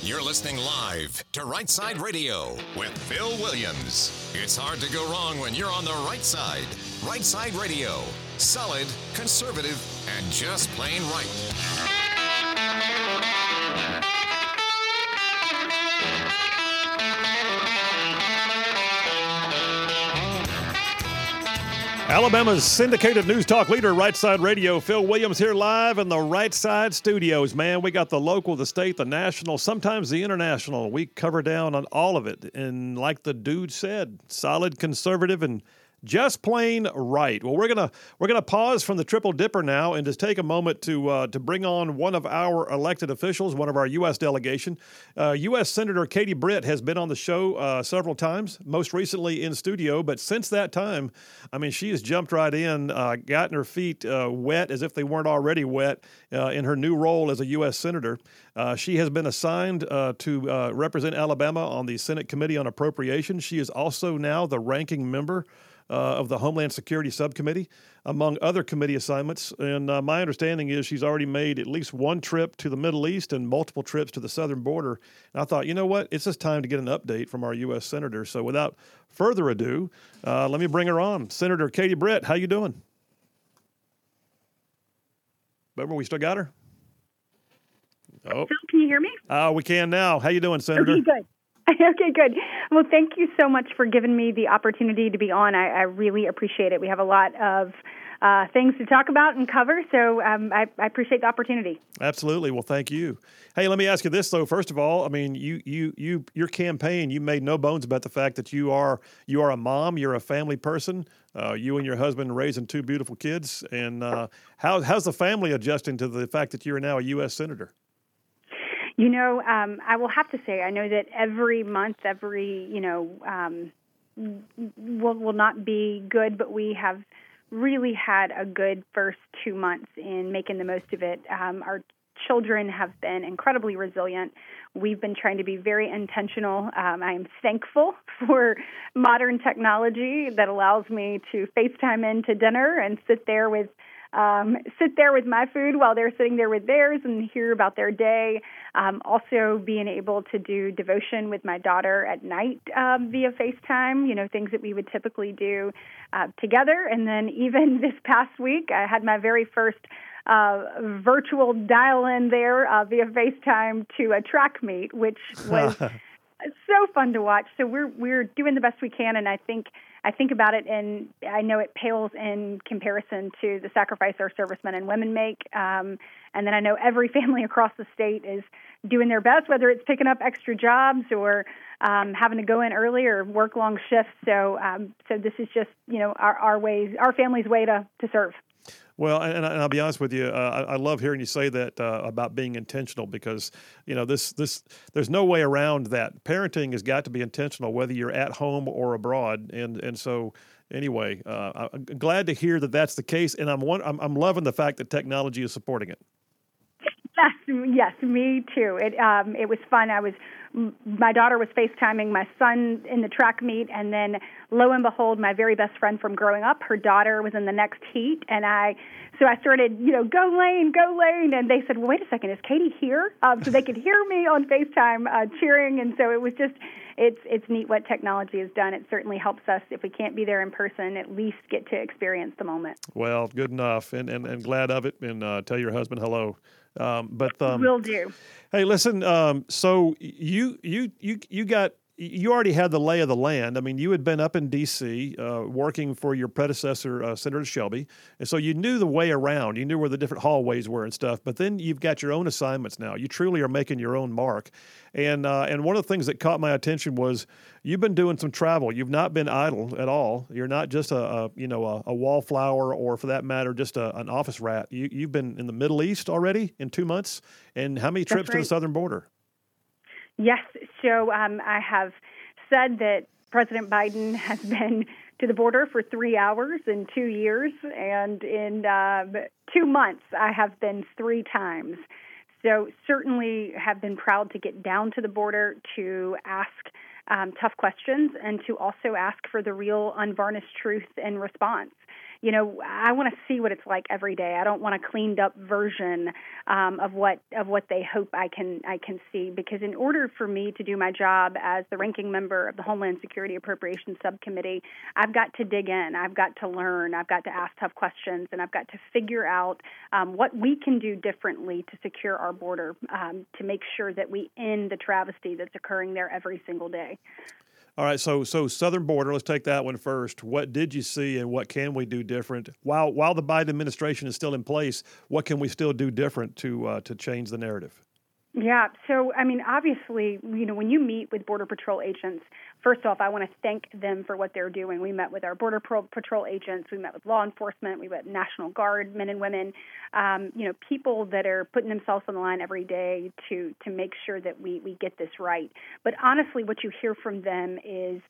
You're listening live to Right Side Radio with Phil Williams. It's hard to go wrong when you're on the right side. Right Side Radio, Solid, conservative, and just plain right. Alabama's syndicated news talk leader, Right Side Radio. Phil Williams here live in the Right Side studios. Man, we got the local, the state, the national, sometimes the international. We cover down on all of it. And like the dude said, solid, conservative, and just plain right. Well, we're gonna we're gonna pause from the triple dipper now and just take a moment to uh, to bring on one of our elected officials, one of our U.S. delegation. Uh, U.S. Senator Katie Britt has been on the show uh, several times, most recently in studio. But since that time, I mean, she has jumped right in, uh, gotten her feet uh, wet as if they weren't already wet uh, in her new role as a U.S. senator. she has been assigned to represent Alabama on the Senate Committee on Appropriations. She is also now the ranking member uh, of the Homeland Security Subcommittee, among other committee assignments. And uh, my understanding is she's already made at least one trip to the Middle East and multiple trips to the southern border. And I thought, you know what? It's just time to get an update from our U.S. senator. So without further ado, uh, let me bring her on. Senator Katie Britt, how you doing? Remember, we still got her. Oh, Phil, can you hear me? Uh, we can now. How you doing, Senator? Okay, good. (laughs) Okay, good. Well, thank you so much for giving me the opportunity to be on. I, I really appreciate it. We have a lot of uh, things to talk about and cover, so um, I, I, appreciate the opportunity. Absolutely. Well, thank you. Hey, let me ask you this though. First of all, I mean, you, you, you, your campaign, you made no bones about the fact that you are you are a mom, you're a family person. Uh, you and your husband raising two beautiful kids, and uh, how, how's the family adjusting to the fact that you're now a U.S. senator? You know, um, I will have to say, I know that every month, every you know, um, will will not be good, but we have really had a good first two months in making the most of it. Um, our children have been incredibly resilient. We've been trying to be very intentional. Um, I am thankful (laughs) for modern technology that allows me to FaceTime into dinner and sit there with um, sit there with my food while they're sitting there with theirs and hear about their day. Um, also, being able to do devotion with my daughter at night um, via FaceTime, you know, things that we would typically do uh, together. And then even (laughs) this past week, I had my very first uh, virtual dial in there uh, via FaceTime to a track meet, which (laughs) was so fun to watch. So we're we're doing the best we can, and I think I think about it, and I know it pales in comparison to the sacrifice our servicemen and women make. Um, and then I know every (laughs) family across the state is doing their best, whether it's picking up extra jobs or um, having to go in early or work long shifts. So, um, so this is just you know our, our ways, our family's way to to serve. Well, and, and, I'll be honest with you, uh, I, I, love hearing you say that uh, about being intentional because you know this this there's no way around that. Parenting has got to be intentional, whether you're at home or abroad, and and so anyway, uh, I'm glad to hear that that's the case, and I'm one, I'm, I'm loving the fact that technology is supporting it. Yes, yes, me too. It um, it was fun. I was my daughter was FaceTiming my son in the track meet, and then lo and behold, my very best friend from growing up, her daughter was in the next heat, and I, so I started, you know, go Lane, go Lane, and they said, well, wait a second, is Katie here? Um, so they could hear me on FaceTime uh, cheering, and so it was just, it's it's neat what technology has done. It certainly helps us if we can't be there in person, at least get to experience the moment. Well, good enough, and and, and glad of it, and uh, tell your husband hello. Um, but um, will do. Hey, listen. Um, so you you you you got you already had the lay of the land. I mean, you had been up in D.C. Uh, working for your predecessor, uh, Senator Shelby, and so you knew the way around. You knew where the different hallways were and stuff. But then you've got your own assignments now. You truly are making your own mark. And uh, and one of the things that caught my attention was you've been doing some travel. You've not been idle at all. You're not just a, a you know a, a, wallflower or for that matter just a, an office rat. You you've been in the Middle East already in two months. And how many trips right. to the southern border? Yes. So um, I have said that President Biden has (laughs) been to the border for three hours in two years, and in uh, two months, I have been three times. So, certainly have been proud to get down to the border to ask um, tough questions and to also ask for the real unvarnished truth in response. You know, I want to see what it's like every day. I don't want a cleaned up version um, of what of what they hope I can I can see. Because in order for me to do my job as the ranking member of the Homeland Security Appropriations Subcommittee, I've got to dig in. I've got to learn. I've got to ask tough questions, and I've got to figure out um, what we can do differently to secure our border um, to make sure that we end the travesty that's occurring there every single day. All right, so so southern border. Let's take that one first. What did you see, and what can we do different while while the Biden administration is still in place? What can we still do different to uh, to change the narrative? Yeah. So, I mean, obviously, you know, when you meet with Border Patrol agents, first off, I want to thank them for what they're doing. We met with our Border Patrol agents, we met with law enforcement, we met National Guard men and women, um, you know, people that are putting themselves on the line every day to to make sure that we we get this right. But honestly, what you hear from them is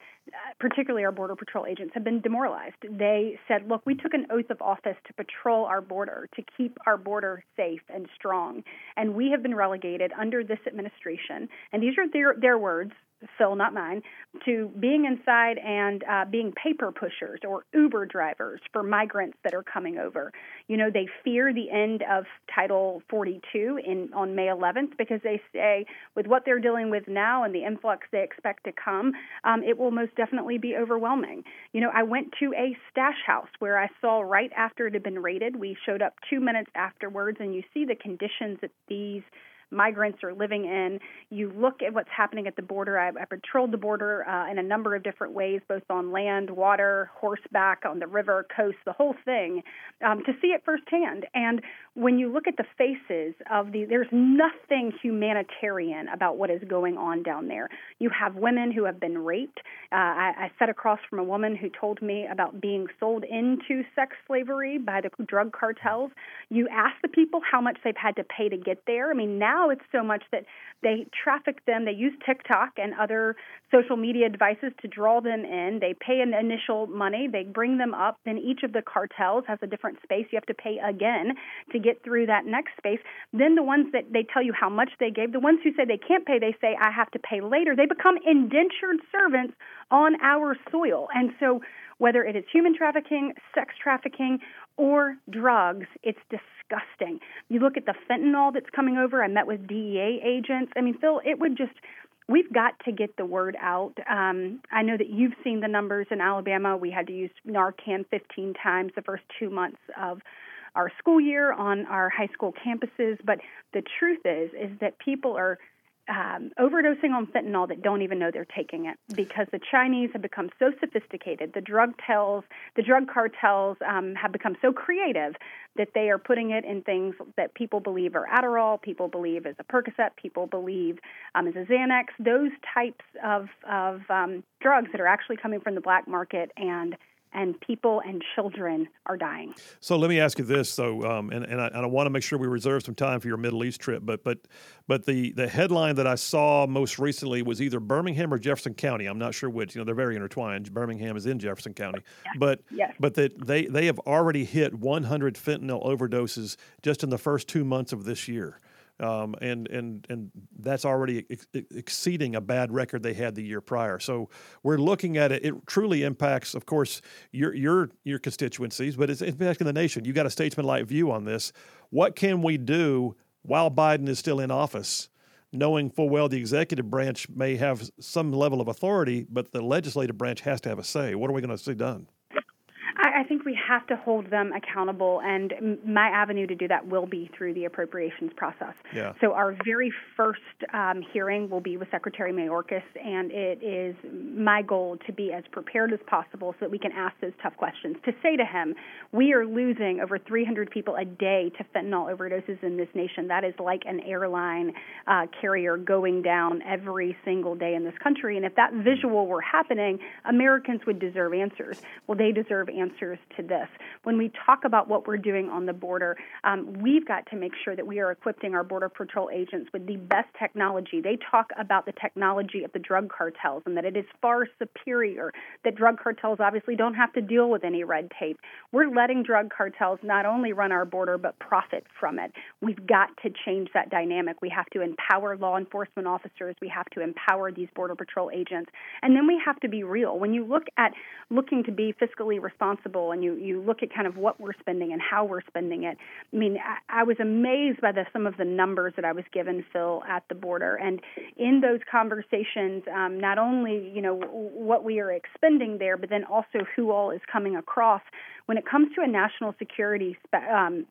particularly our Border Patrol agents, have been demoralized. They said, look, we took an oath of office to patrol our border, to keep our border safe and strong. And we have been relegated under this administration. And these are their, their words Phil, not mine, to being inside and uh, being paper pushers or Uber drivers for migrants that are coming over. You know, they fear the end of Title 42 in on May 11th because they say with what they're dealing with now and the influx they expect to come, um, it will most definitely be overwhelming. You know, I went to a stash house where I saw right after it had been raided. We showed up two minutes afterwards, and you see the conditions that these migrants are living in. You look at what's happening at the border. I, I patrolled the border uh, in a number of different ways, both on land, water, horseback, on the river, coast, the whole thing, um, to see it firsthand. And when you look at the faces of the, there's nothing humanitarian about what is going on down there. You have women who have been raped. Uh, I, I sat across from a woman who told me about being sold into sex slavery by the drug cartels. You ask the people how much they've had to pay to get there. I mean, now now it's so much that they traffic them. They use TikTok and other social media devices to draw them in. They pay an initial money. They bring them up. Then each of the cartels has a different space. You have to pay again to get through that next space. Then the ones that they tell you how much they gave, the ones who say they can't pay, they say I have to pay later. They become indentured servants on our soil. And so whether it is human trafficking, sex trafficking, or drugs, it's disgusting. You look at the fentanyl that's coming over. I met with DEA agents. I mean, Phil, it would just we've got to get the word out. Um, I know that you've seen the numbers in Alabama. We had to use Narcan 15 times the first two months of our school year on our high school campuses. But the truth is, is that people are um, overdosing on fentanyl that don't even know they're taking it because the Chinese have become so sophisticated. The drug tells, the drug cartels um, have become so creative that they are putting it in things that people believe are Adderall, people believe is a Percocet, people believe um, is a Xanax. Those types of of um, drugs that are actually coming from the black market and and people and children are dying. So let me ask you this, though, um, and, and I, and I want to make sure we reserve some time for your Middle East trip. But but but the the headline that I saw most recently was either Birmingham or Jefferson County. I'm not sure which. You know, they're very intertwined. Birmingham is in Jefferson County, yes. but yes. but that they they have already hit 100 fentanyl overdoses just in the first two months of this year um, and and and that's already ex- exceeding a bad record they had the year prior. So we're looking at it. It truly impacts, of course, your your your constituencies, but it's impacting the nation. You got a statesman-like view on this. What can we do while Biden is still in office? Knowing full well the executive branch may have some level of authority, but the legislative branch has to have a say. What are we going to see done? I, think we have to hold them accountable, and m- my avenue to do that will be through the appropriations process. Yeah. So our very first um, hearing will be with Secretary Mayorkas, and it is my goal to be as prepared as possible so that we can ask those tough questions. To say to him, we are losing over 300 people a day to fentanyl overdoses in this nation. That is like an airline uh, carrier going down every single day in this country. And if that visual were happening, Americans would deserve answers. Well, they deserve answers answers to this. When we talk about what we're doing on the border, um, we've got to make sure that we are equipping our Border Patrol agents with the best technology. They talk about the technology of the drug cartels and that it is far superior, that drug cartels obviously don't have to deal with any red tape. We're letting drug cartels not only run our border, but profit from it. We've got to change that dynamic. We have to empower law enforcement officers. We have to empower these Border Patrol agents. And then we have to be real. When you look at looking to be fiscally responsible, and you, you look at kind of what we're spending and how we're spending it, I mean, I, I was amazed by the, some of the numbers that I was given, Phil, at the border. And in those conversations, um, not only, you know, what we are expending there, but then also who all is coming across when it comes to a national security spe- um,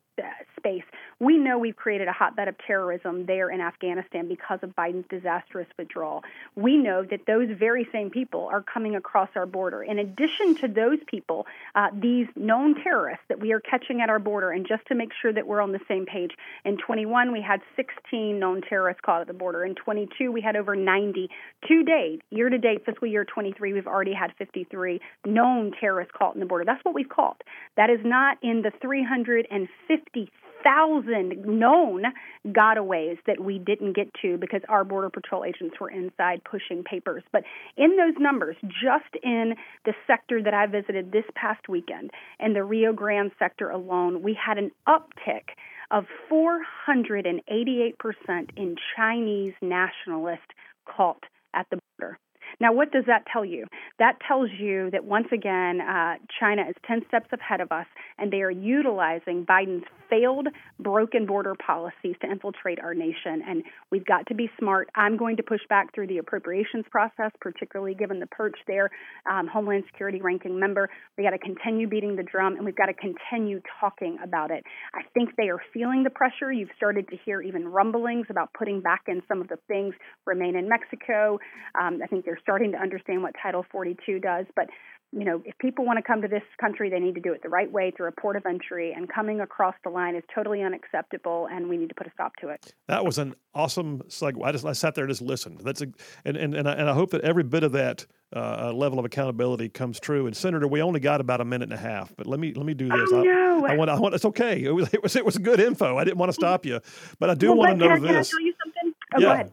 space, we know we've created a hotbed of terrorism there in Afghanistan because of Biden's disastrous withdrawal. We know that those very same people are coming across our border. In addition to those people, uh, these known terrorists that we are catching at our border, and just to make sure that we're on the same page, in 21 we had 16 known terrorists caught at the border. In 22 we had over 90. To date, year to date, fiscal year 23, we've already had 53 known terrorists caught in the border. That's what we've caught. That is not in the 350,000 known gotaways that we didn't get to because our Border Patrol agents were inside pushing papers. But in those numbers, just in the sector that I visited this past weekend, in the Rio Grande sector alone, we had an uptick of 488% in Chinese nationalist cult at the border. Now, what does that tell you? That tells you that once again, uh, China is 10 steps ahead of us, and they are utilizing Biden's failed, broken border policies to infiltrate our nation. And we've got to be smart. I'm going to push back through the appropriations process, particularly given the perch there, um, Homeland Security ranking member. We got to continue beating the drum, and we've got to continue talking about it. I think they are feeling the pressure. You've started to hear even rumblings about putting back in some of the things remain in Mexico. Um, I think they're starting to understand what Title 42 does, but you know, if people want to come to this country, they need to do it the right way through a port of entry. And coming across the line is totally unacceptable, and we need to put a stop to it. That was an awesome segue. I just I sat there and just listened. That's a, and and and I, and I hope that every bit of that uh, level of accountability comes true. And Senator, we only got about a minute and a half, but let me let me do this. Oh, no. I, I, want I want it's okay. It was it was it was good info. I didn't want to stop you, but I do well, want to know can this. I, can I tell you something? Oh, yeah. Go ahead.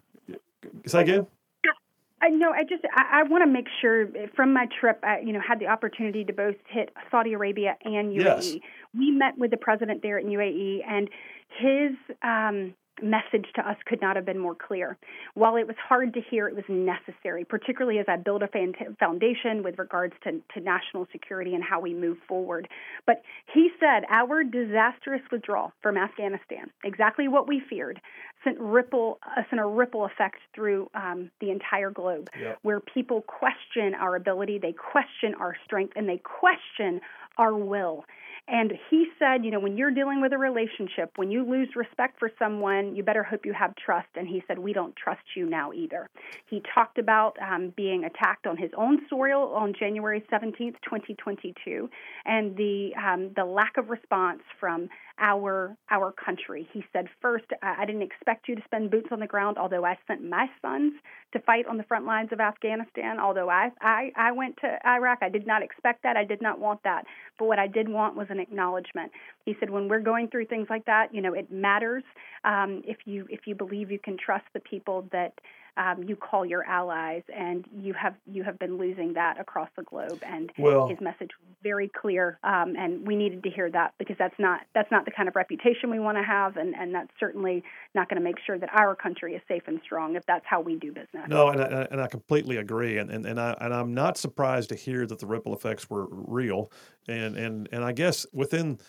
Say again. I know. I just I, I want to make sure from my trip, I you know had the opportunity to both hit Saudi Arabia and UAE. Yes. We met with the president there in UAE, and his um, message to us could not have been more clear. While it was hard to hear, it was necessary, particularly as I build a foundation with regards to, to national security and how we move forward. But he said our disastrous withdrawal from Afghanistan, exactly what we feared, sent ripple uh, sent a ripple effect through um, the entire globe, Yep. where people question our ability, they question our strength, and they question our will. And he said, you know, when you're dealing with a relationship, when you lose respect for someone, you better hope you have trust. And he said, we don't trust you now either. He talked about um, being attacked on his own soil on January 17th, 2022, and the um, the lack of response from our our country. He said, first, I, didn't expect you to spend boots on the ground, although I sent my sons to fight on the front lines of Afghanistan. Although I, I, I went to Iraq, I did not expect that. I did not want that. But what I did want was an acknowledgement. He said, when we're going through things like that, you know, it matters um, if you if you believe you can trust the people that um, you call your allies, and you have you have been losing that across the globe. And Well- his message was very clear, um, and we needed to hear that because that's not that's not the kind of reputation we want to have, and, and that's certainly not going to make sure that our country is safe and strong if that's how we do business. No, and I, and I completely agree, and, and and I and I'm not surprised to hear that the ripple effects were real, and and and I guess within,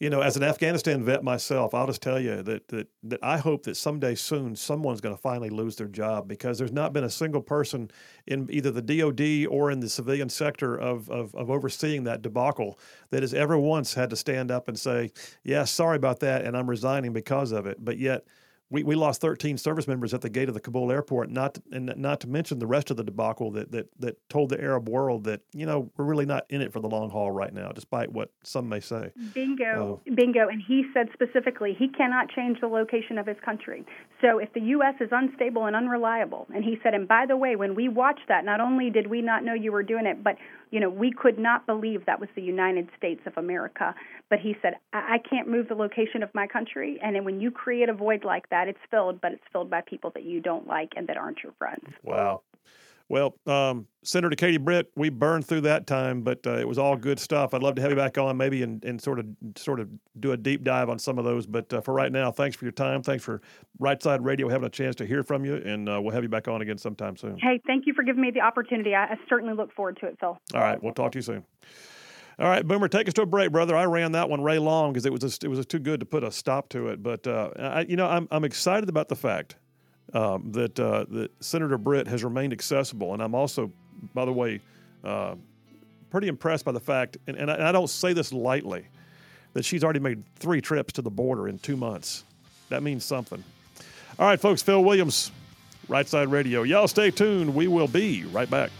you know, as an Afghanistan vet myself, I'll just tell you that that that I hope that someday soon someone's going to finally lose their job because there's not been a single person in either the DoD or in the civilian sector of of, of overseeing that debacle that has ever once had to stand up and say, yeah, sorry about that, and I'm resigning because of it, but yet we, we lost 13 service members at the gate of the Kabul airport, not and not to mention the rest of the debacle that, that that told the Arab world that you know we're really not in it for the long haul right now, despite what some may say. Bingo, uh, bingo. And he said specifically he cannot change the location of his country. So if the U.S. is unstable and unreliable, and he said, and by the way, when we watched that, not only did we not know you were doing it, but you know we could not believe that was the United States of America. But he said, I, I can't move the location of my country, and then when you create a void like that, it's filled, but it's filled by people that you don't like and that aren't your friends. Wow. Well, um, Senator Katie Britt, we burned through that time, but uh, it was all good stuff. I'd love to have you back on, maybe, and, and sort of sort of do a deep dive on some of those. But uh, for right now, thanks for your time. Thanks for Right Side Radio having a chance to hear from you, and uh, we'll have you back on again sometime soon. Hey, thank you for giving me the opportunity. I, I certainly look forward to it, Phil. All right, we'll talk to you soon. All right, Boomer, take us to a break, brother. I ran that one Ray long because it was just, it was too good to put a stop to it. But uh, I, you know, I'm I'm excited about the fact um, that uh, that Senator Britt has remained accessible, and I'm also, by the way, uh, pretty impressed by the fact, and, and, I, and I don't say this lightly, that she's already made three trips to the border in two months. That means something. All right, folks. Phil Williams, Right Side Radio. Y'all stay tuned. We will be right back.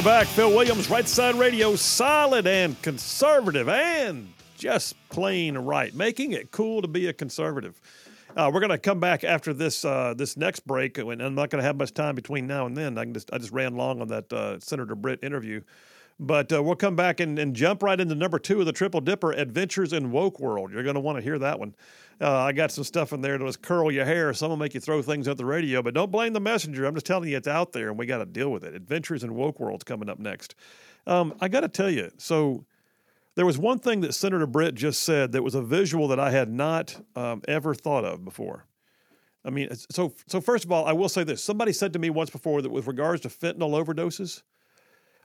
We're back. Phil Williams, Right Side Radio, solid and conservative and just plain right, making it cool to be a conservative. Uh, we're going to come back after this uh, this next break, and I'm not going to have much time between now and then. I can just I just ran long on that uh, Senator Britt interview, but uh, we'll come back and, and jump right into number two of the Triple Dipper: Adventures in Woke World. You're going to want to hear that one. Uh, I got some stuff in there that'll just curl your hair. Some will make you throw things at the radio, but don't blame the messenger. I'm just telling you it's out there and we got to deal with it. Adventures in Woke World's coming up next. Um, I got to tell you, so there was one thing that Senator Britt just said that was a visual that I had not um, ever thought of before. I mean, so so first of all, I will say this: somebody said to me once before that with regards to fentanyl overdoses,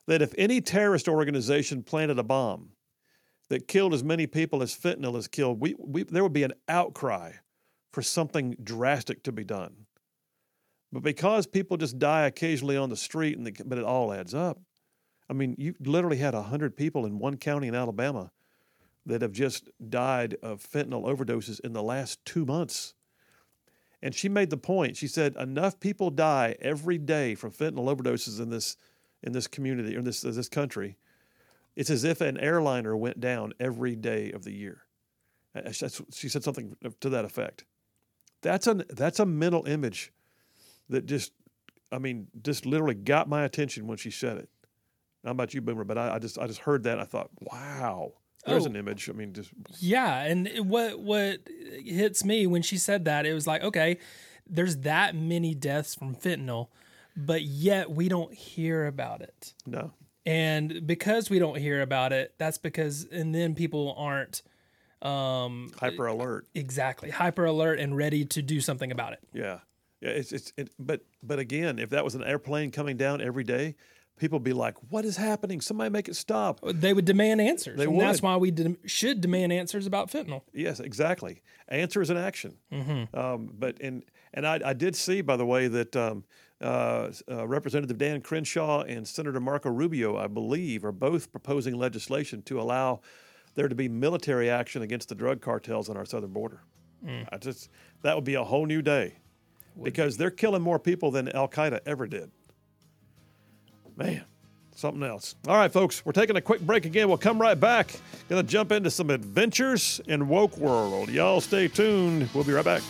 that if any terrorist organization planted a bomb that killed as many people as fentanyl has killed, we, we, there would be an outcry for something drastic to be done. But because people just die occasionally on the street, and the, but it all adds up. I mean, you literally had 100 people in one county in Alabama that have just died of fentanyl overdoses in the last two months. And she made the point. She said enough people die every day from fentanyl overdoses in this in this community or in this this country it's as if an airliner went down every day of the year. She said something to that effect. That's a that's a mental image that just, I mean, just literally got my attention when she said it. How about you, Boomer? But I, I just I just heard that and I thought, wow, there's oh, an image. I mean, just yeah. And what what hits me when she said that, it was like, okay, there's that many deaths from fentanyl, but yet we don't hear about it. No, and because we don't hear about it that's because and then people aren't um hyper alert. Exactly. Hyper alert and ready to do something about it. Yeah. Yeah it's it's it, but but again if that was an airplane coming down every day people would be like what is happening? Somebody make it stop. They would demand answers. They and would. that's why we de- should demand answers about fentanyl. Yes exactly. Answers and action. Mm-hmm. um, but and and I, I did see by the way that um, uh, uh, Representative Dan Crenshaw and Senator Marco Rubio, I believe, are both proposing legislation to allow there to be military action against the drug cartels on our southern border. Mm. I just that would be a whole new day because they're killing more people than Al Qaeda ever did. Man, something else. All right, folks, we're taking a quick break again. We'll come right back. Gonna jump into some adventures in woke world. Y'all stay tuned. We'll be right back.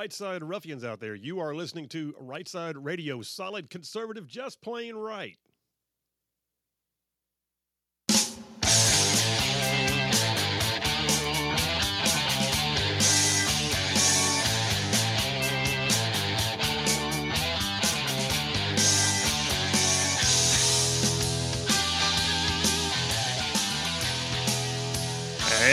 Right side ruffians out there, you are listening to Right Side Radio, solid conservative, just plain right.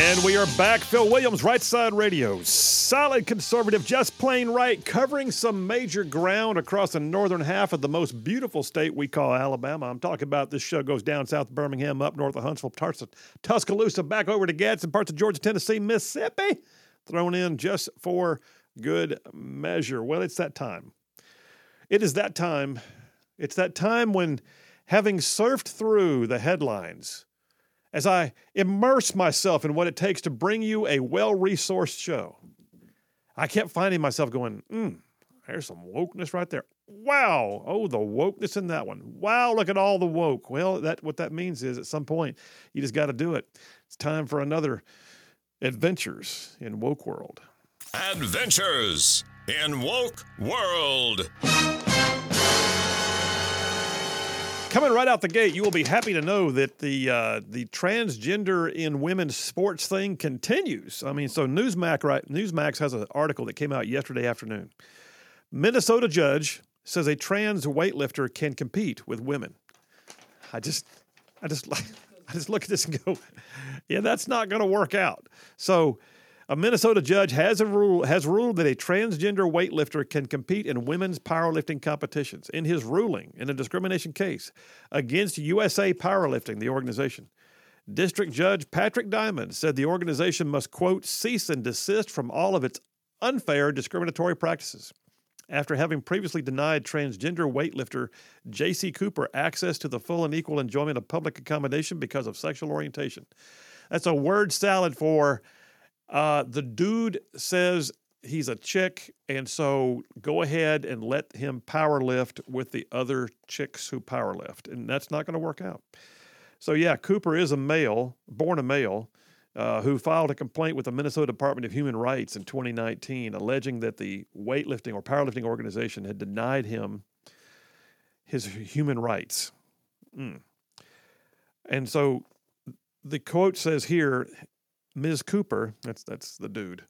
And we are back. Phil Williams, Right Side Radio. Solid conservative, just plain right, covering some major ground across the northern half of the most beautiful state we call Alabama. I'm talking about this show goes down south of Birmingham, up north of Huntsville, Tus- Tuscaloosa, back over to Gadsden, parts of Georgia, Tennessee, Mississippi, thrown in just for good measure. Well, it's that time. It is that time. It's that time when, having surfed through the headlines, as I immerse myself in what it takes to bring you a well resourced show, I kept finding myself going, mm, there's some wokeness right there. Wow. Oh, the wokeness in that one. Wow, look at all the woke. Well, that what that means is at some point you just got to do it. It's time for another adventures in woke world. Adventures in Woke World. Coming right out the gate, you will be happy to know that the uh, the transgender in women's sports thing continues. I mean, so Newsmax right Newsmax has an article that came out yesterday afternoon. Minnesota judge says a trans weightlifter can compete with women. I just I just like. (laughs) I just look at this and go, yeah, that's not going to work out. So a Minnesota judge has a rule has ruled that a transgender weightlifter can compete in women's powerlifting competitions. In his ruling in a discrimination case against USA Powerlifting, the organization, District Judge Patrick Diamond said the organization must quote cease and desist from all of its unfair discriminatory practices. After having previously denied transgender weightlifter JayCee Cooper access to the full and equal enjoyment of public accommodation because of sexual orientation. That's a word salad for uh, the dude says he's a chick, and so go ahead and let him power lift with the other chicks who power lift, and that's not going to work out. So yeah, Cooper is a male, born a male, uh, who filed a complaint with the Minnesota Department of Human Rights in 2019, alleging that the weightlifting or powerlifting organization had denied him his human rights. Mm. And so the quote says here Ms. Cooper, that's that's the dude.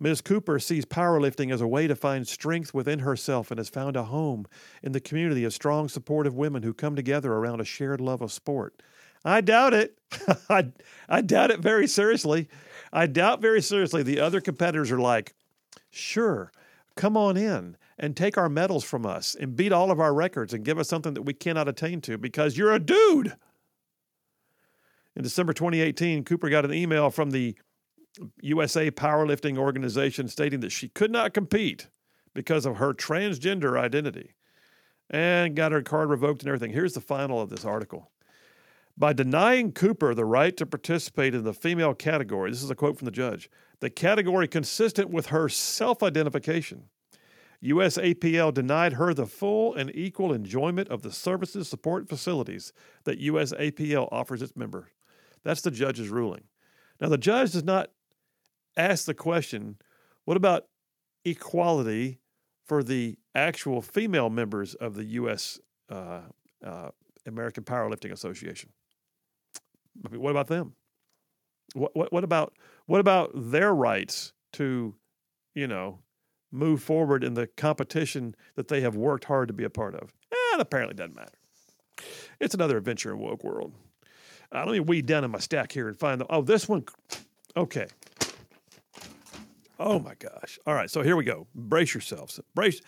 Ms. Cooper sees powerlifting as a way to find strength within herself and has found a home in the community of strong, supportive women who come together around a shared love of sport. I doubt it. (laughs) I, I doubt it very seriously. I doubt very seriously the other competitors are like, sure, come on in and take our medals from us and beat all of our records and give us something that we cannot attain to because you're a dude. In December 2018, Cooper got an email from the USA Powerlifting Organization stating that she could not compete because of her transgender identity and got her card revoked and everything. Here's the final of this article. By denying Cooper the right to participate in the female category, this is a quote from the judge, the category consistent with her self identification, USAPL denied her the full and equal enjoyment of the services, support, facilities that USAPL offers its members. That's the judge's ruling. Now, the judge does not ask the question what about equality for the actual female members of the U.S. Uh, uh, American Powerlifting Association? I mean, what about them? What, what, what about what about their rights to, you know, move forward in the competition that they have worked hard to be a part of? Eh, it apparently doesn't matter. It's another adventure in woke world. Uh, let me weed down in my stack here and find the. Oh, this one. Okay. Oh my gosh. All right. So here we go. Brace yourselves. Brace,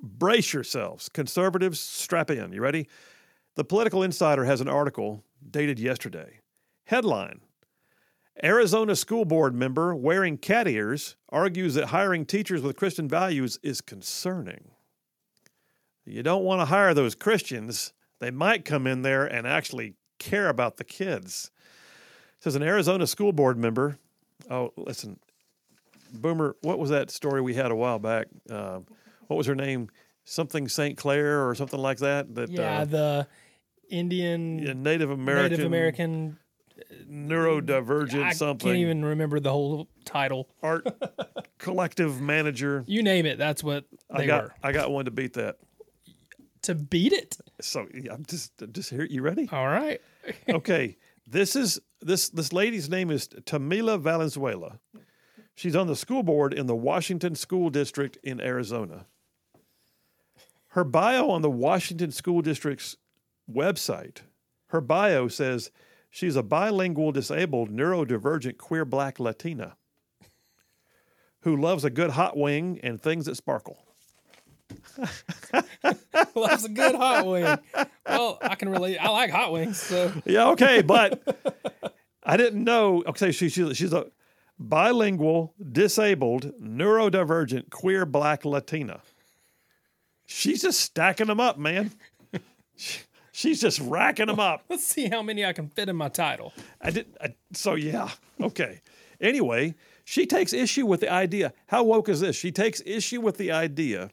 brace yourselves. Conservatives, strap in. You ready? The Political Insider has an article dated yesterday. Headline Arizona school board member wearing cat ears argues that hiring teachers with Christian values is concerning. You don't want to hire those Christians. They might come in there and actually care about the kids. It says an Arizona school board member. Oh, listen, Boomer, what was that story we had a while back? Uh, what was her name? Something St. Clair or something like that. That yeah, uh, the Indian yeah, Native American Native American neurodivergent I something I can't even remember the whole title. art (laughs) collective manager. You name it, that's what I got were. I got one to beat that. To beat it. So I'm just just here. You ready? All right. (laughs) okay, this is this this lady's name is Tamila Valenzuela. She's on the school board in the Washington School District in Arizona. Her bio on the Washington School District's website, her bio says She's a bilingual, disabled, neurodivergent, queer black Latina who loves a good hot wing and things that sparkle. (laughs) Loves a good hot wing. Well, I can relate. I like hot wings. So Yeah, okay, but I didn't know. Okay, she, she, she's a bilingual, disabled, neurodivergent, queer black Latina. She's just stacking them up, man. She's just racking them up. let's see how many I can fit in my title. I did. I, so yeah, okay. Anyway, she takes issue with the idea. How woke is this? She takes issue with the idea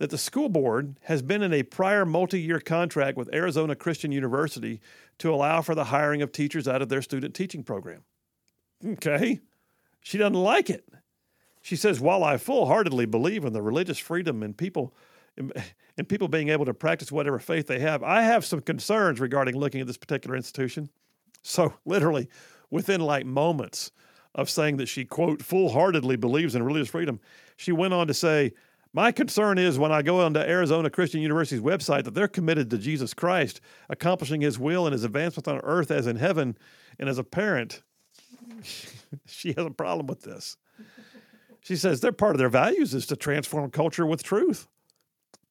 that the school board has been in a prior multi-year contract with Arizona Christian University to allow for the hiring of teachers out of their student teaching program. Okay, she doesn't like it. She says, "While I full-heartedly believe in the religious freedom and people." And people being able to practice whatever faith they have, I have some concerns regarding looking at this particular institution. So, literally, within like moments of saying that she, quote, full heartedly believes in religious freedom, she went on to say, My concern is when I go onto Arizona Christian University's website that they're committed to Jesus Christ, accomplishing his will and his advancement on earth as in heaven. And as a parent, (laughs) she has a problem with this. She says their part of their values is to transform culture with truth,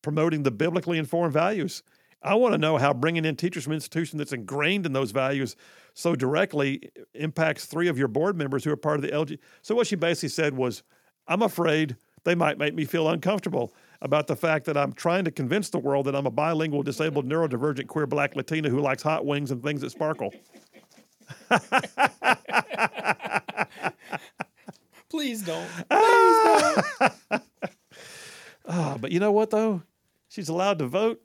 promoting the biblically informed values. I want to know how bringing in teachers from an institution that's ingrained in those values so directly impacts three of your board members who are part of the LG. So what she basically said was, I'm afraid they might make me feel uncomfortable about the fact that I'm trying to convince the world that I'm a bilingual, disabled, neurodivergent, queer black Latina who likes hot wings and things that sparkle. (laughs) Please don't. (laughs) Ah, but you know what though? She's allowed to vote,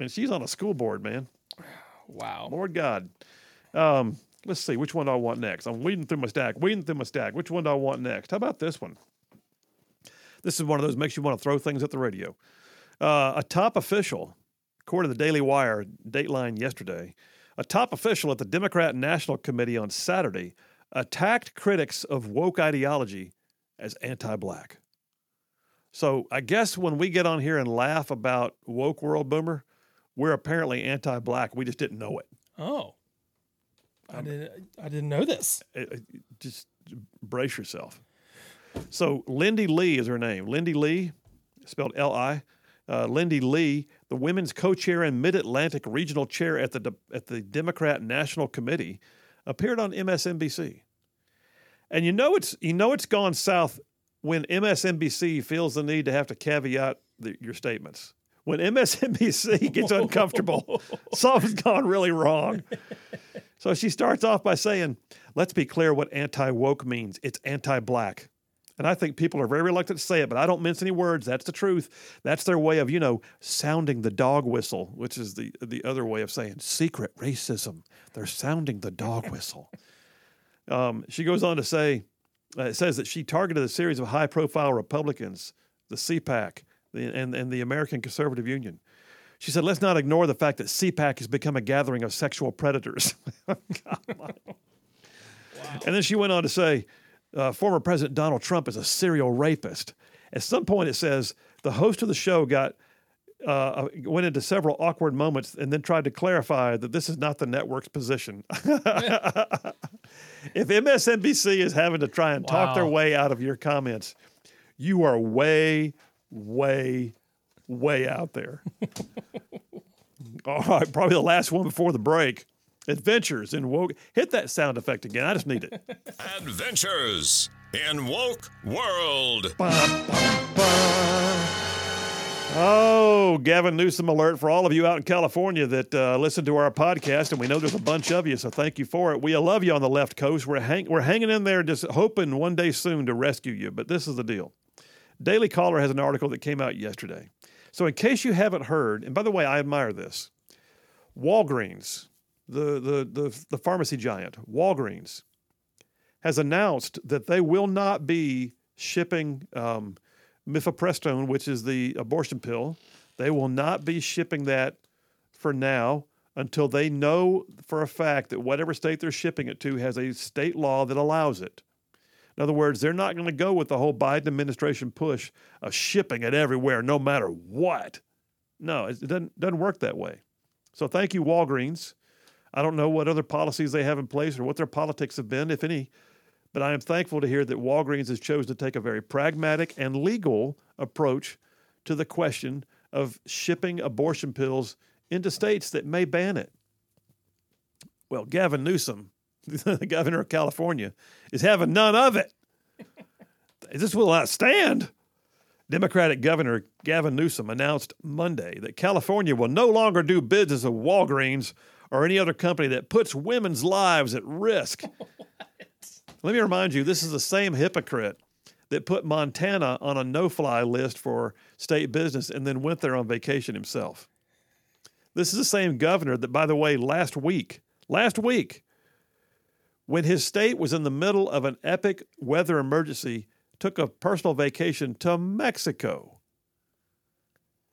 and she's on a school board, man. Wow. Lord God. Um, let's see, which one do I want next? I'm weeding through my stack, weeding through my stack. Which one do I want next? How about this one? This is one of those makes you want to throw things at the radio. Uh, a top official, according to the Daily Wire, Dateline yesterday, a top official at the Democrat National Committee on Saturday attacked critics of woke ideology as anti-black. So I guess when we get on here and laugh about woke world boomer, we're apparently anti-black. We just didn't know it. Oh. I didn't I didn't know this. Uh, uh, just brace yourself. So Lindy Li is her name. Lindy Li, spelled L-I. Uh, Lindy Li, the women's co-chair and Mid-Atlantic regional chair at the De- at the Democrat National Committee, appeared on MSNBC. And you know it's you know it's gone south when MSNBC feels the need to have to caveat the, your statements. When MSNBC (laughs) gets uncomfortable, something's gone really wrong. So she starts off by saying, let's be clear what anti woke means. It's anti black. And I think people are very reluctant to say it, but I don't mince any words. That's the truth. That's their way of, you know, sounding the dog whistle, which is the, the other way of saying secret racism. They're sounding the dog whistle. (laughs) Um, she goes on to say, uh, it says that she targeted a series of high profile Republicans, the CPAC, the, and, and the American Conservative Union. She said, let's not ignore the fact that CPAC has become a gathering of sexual predators. (laughs) And then she went on to say, uh, former President Donald Trump is a serial rapist. At some point, it says the host of the show got uh, went into several awkward moments and then tried to clarify that this is not the network's position. (laughs) if MSNBC is having to try and talk their way out of your comments, you are way, way, way out there. (laughs) All right, probably the last one before the break. Adventures in woke. Hit that sound effect again. I just need it. (laughs) Adventures in Woke World. Oh, Gavin Newsom alert for all of you out in California that uh, listen to our podcast, and we know there's a bunch of you, so thank you for it. We love you on the left coast. We're hang- we're hanging in there, just hoping one day soon to rescue you. But this is the deal. Daily Caller has an article that came out yesterday. So, in case you haven't heard, and by the way, I admire this. Walgreens, the the the, the pharmacy giant, Walgreens, has announced that they will not be shipping um, mifepristone, which is the abortion pill. They will not be shipping that for now until they know for a fact that whatever state they're shipping it to has a state law that allows it. In other words, they're not going to go with the whole Biden administration push of shipping it everywhere, no matter what. No, it doesn't, doesn't work that way. So thank you, Walgreens. I don't know what other policies they have in place or what their politics have been, if any, but I am thankful to hear that Walgreens has chosen to take a very pragmatic and legal approach to the question of shipping abortion pills into states that may ban it. Well, Gavin Newsom, (laughs) the governor of California, is having none of it. (laughs) this will not stand. Democratic Governor Gavin Newsom announced Monday that California will no longer do business with Walgreens or any other company that puts women's lives at risk. (laughs) Let me remind you, this is the same hypocrite that put Montana on a no fly list for state business and then went there on vacation himself. This is the same governor that, by the way, last week, last week, when his state was in the middle of an epic weather emergency, took a personal vacation to Mexico.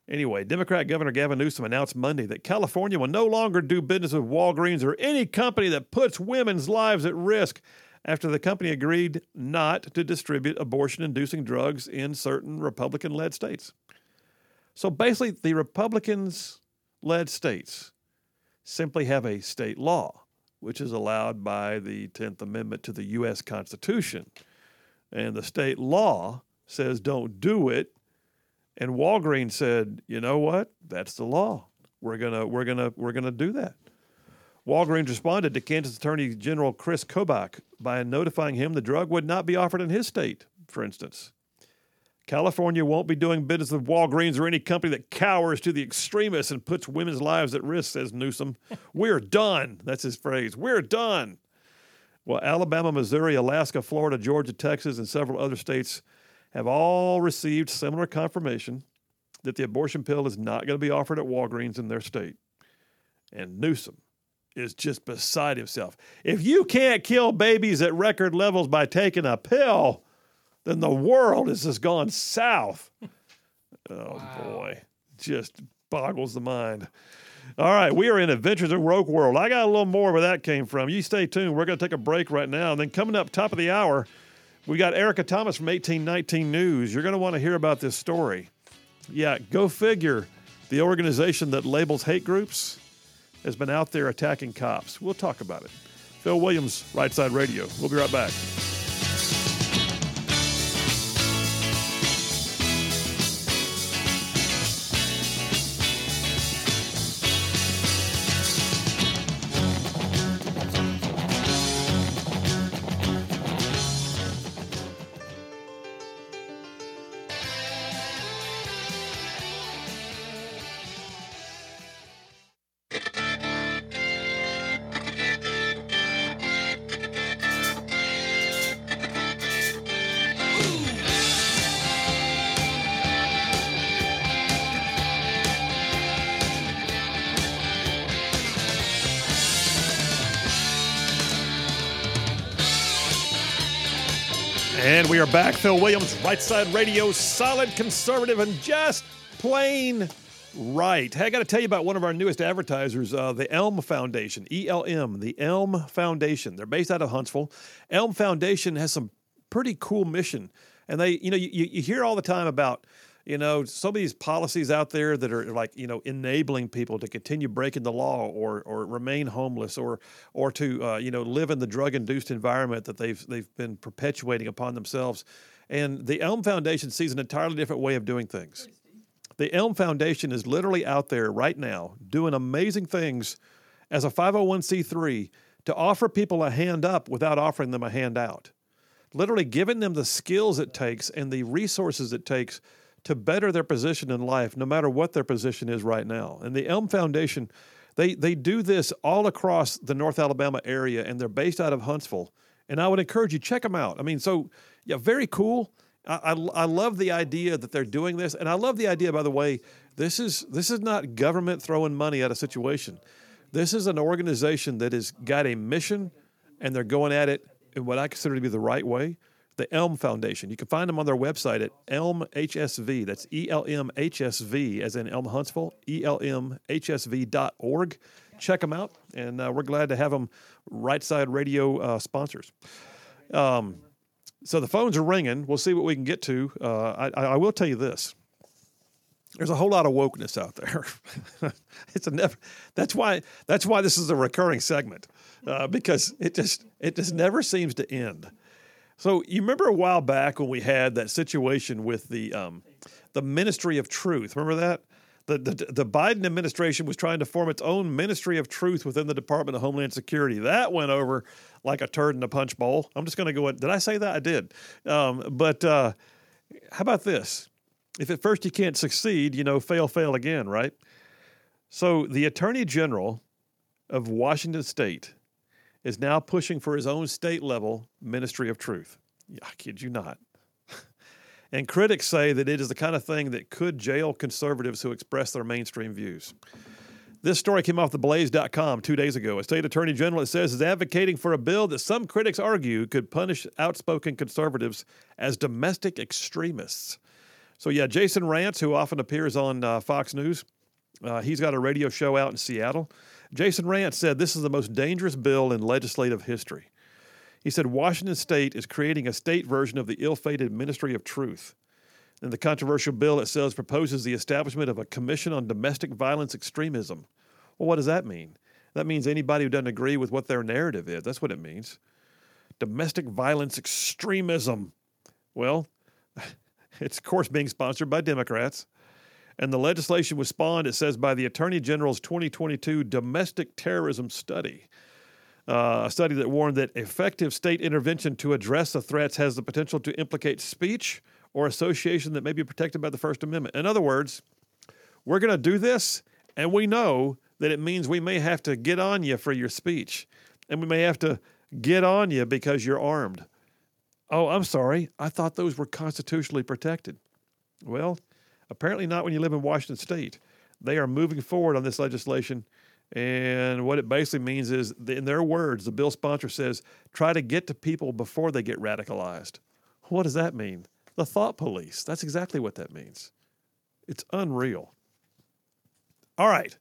Anyway, Democrat Governor Gavin Newsom announced Monday that California will no longer do business with Walgreens or any company that puts women's lives at risk after the company agreed not to distribute abortion inducing drugs in certain Republican led states. So basically, the Republicans led states simply have a state law, which is allowed by the 10th Amendment to the U.S. Constitution. And the state law says don't do it. And Walgreens said, you know what? That's the law. We're gonna we're gonna we're gonna do that. Walgreens responded to Kansas Attorney General Chris Kobach by notifying him the drug would not be offered in his state, for instance. California won't be doing business with Walgreens or any company that cowers to the extremists and puts women's lives at risk, says Newsom. (laughs) We're done. That's his phrase. We're done. Well, Alabama, Missouri, Alaska, Florida, Georgia, Texas, and several other states have all received similar confirmation that the abortion pill is not going to be offered at Walgreens in their state. And Newsom is just beside himself. If you can't kill babies at record levels by taking a pill, then the world has just gone south. (laughs) Oh wow. boy, just boggles the mind. All right, we are in Adventures in Rogue World. I got a little more where that came from. You stay tuned. We're going to take a break right now. And then coming up top of the hour, we got Erica Thomas from 1819 News. You're going to want to hear about this story. Yeah, go figure. The organization that labels hate groups has been out there attacking cops. We'll talk about it. Phil Williams, Right Side Radio. We'll be right back. Phil Williams, Right Side Radio, solid conservative and just plain right. Hey, I got to tell you about one of our newest advertisers, uh, the Elm Foundation, ELM, the Elm Foundation. They're based out of Huntsville. Elm Foundation has some pretty cool mission. And they, you know, you, you hear all the time about you know, some of these policies out there that are like, you know, enabling people to continue breaking the law or or remain homeless or or to uh, you know live in the drug induced environment that they've they've been perpetuating upon themselves. And the Elm Foundation sees an entirely different way of doing things. The Elm Foundation is literally out there right now doing amazing things as a 501c3 to offer people a hand up without offering them a handout. Literally giving them the skills it takes and the resources it takes to better their position in life, no matter what their position is right now. And the Elm Foundation, they, they do this all across the North Alabama area, and they're based out of Huntsville. And I would encourage you check them out. I mean, so yeah, very cool. I, I, I love the idea that they're doing this, and I love the idea, by the way, this is this is not government throwing money at a situation. This is an organization that has got a mission, and they're going at it in what I consider to be the right way the Elm Foundation. You can find them on their website at Elm HSV. That's E L M H S V, as in Elm Huntsville, E L M H S V.org. Check them out, and uh, we're glad to have them right side radio uh, sponsors. Um, so the phones are ringing. We'll see what we can get to. Uh, I, I will tell you this There's a whole lot of wokeness out there. (laughs) it's a never. That's why. That's why this is a recurring segment uh, because it just it just never seems to end. So you remember a while back when we had that situation with the um, the Ministry of Truth. Remember that the, the the Biden administration was trying to form its own Ministry of Truth within the Department of Homeland Security. That went over like a turd in a punch bowl. I'm just going to go. Did I say that? I did. Um, but uh, how about this? If at first you can't succeed, you know, fail, fail again, right? So the Attorney General of Washington State is now pushing for his own state level ministry of truth. I kid you not. And critics say that it is the kind of thing that could jail conservatives who express their mainstream views. This story came off the blaze.com two days ago. A state attorney general, it says, is advocating for a bill that some critics argue could punish outspoken conservatives as domestic extremists. So, yeah, Jason Rantz, who often appears on uh, Fox News, uh, he's got a radio show out in Seattle. Jason Rantz said this is the most dangerous bill in legislative history. He said Washington state is creating a state version of the ill fated Ministry of Truth. In the controversial bill, it says proposes the establishment of a commission on domestic violence extremism. Well, what does that mean? That means anybody who doesn't agree with what their narrative is. That's what it means. Domestic violence extremism. Well, (laughs) it's of course being sponsored by Democrats. And the legislation was spawned, it says, by the Attorney General's 2022 Domestic Terrorism Study. Uh, a study that warned that effective state intervention to address the threats has the potential to implicate speech or association that may be protected by the First Amendment. In other words, we're going to do this, and we know that it means we may have to get on you for your speech, and we may have to get on you because you're armed. Oh, I'm sorry. I thought those were constitutionally protected. Well, Apparently, not when you live in Washington State. They are moving forward on this legislation. And what it basically means is, in their words, the bill sponsor says, try to get to people before they get radicalized. What does that mean? The thought police. That's exactly what that means. It's unreal. All right.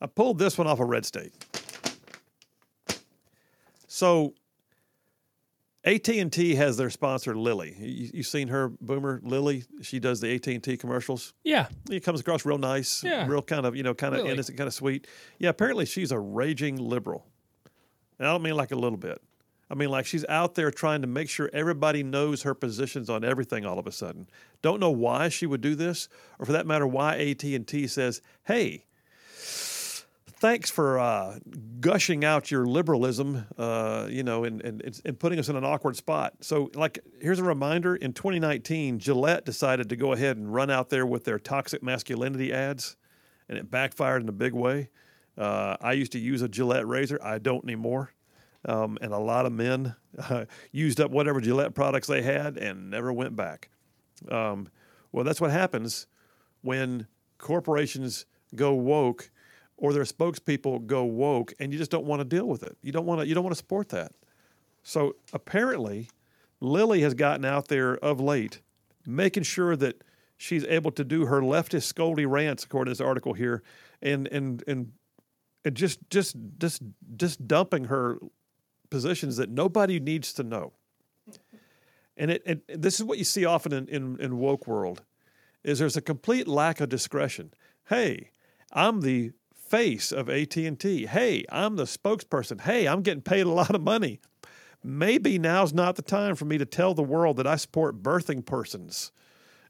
I pulled this one off of Red State. So AT&T has their sponsor Lily. You, you seen her boomer Lily? She does the AT&T commercials. Yeah. It comes across real nice, Yeah. real kind of, you know, kind of Lily. innocent, kind of sweet. Yeah, apparently she's a raging liberal. And I don't mean like a little bit. I mean like she's out there trying to make sure everybody knows her positions on everything all of a sudden. Don't know why she would do this or for that matter why AT&T says, "Hey, thanks for uh, gushing out your liberalism, uh, you know, and, and, and putting us in an awkward spot. So, like, here's a reminder in 2019, Gillette decided to go ahead and run out there with their toxic masculinity ads, and it backfired in a big way. Uh, I used to use a Gillette razor, I don't anymore. Um, and a lot of men uh, (laughs) used up whatever Gillette products they had and never went back. Um, well, that's what happens when corporations go woke or their spokespeople go woke and you just don't want to deal with it. You don't want to you don't want to support that. So apparently Lily has gotten out there of late making sure that she's able to do her leftist scoldy rants according to this article here and and and and just just just just dumping her positions that nobody needs to know. And it, it this is what you see often in, in, in woke world is there's a complete lack of discretion. Hey, I'm the face of AT&T. Hey, I'm the spokesperson. Hey, I'm getting paid a lot of money. Maybe now's not the time for me to tell the world that I support birthing persons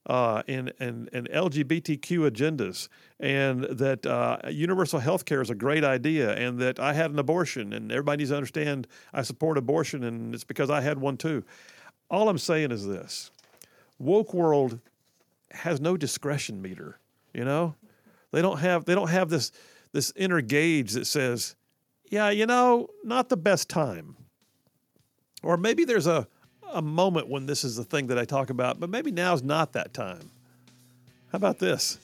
uh, and, and, and LGBTQ agendas and that uh, universal health care is a great idea and that I had an abortion and everybody needs to understand I support abortion and it's because I had one too. All I'm saying is this woke world has no discretion meter, you know? They don't have they don't have this this inner gauge that says, yeah, you know, not the best time. Or maybe there's a, a moment when this is the thing that I talk about, but maybe now's not that time. How about this?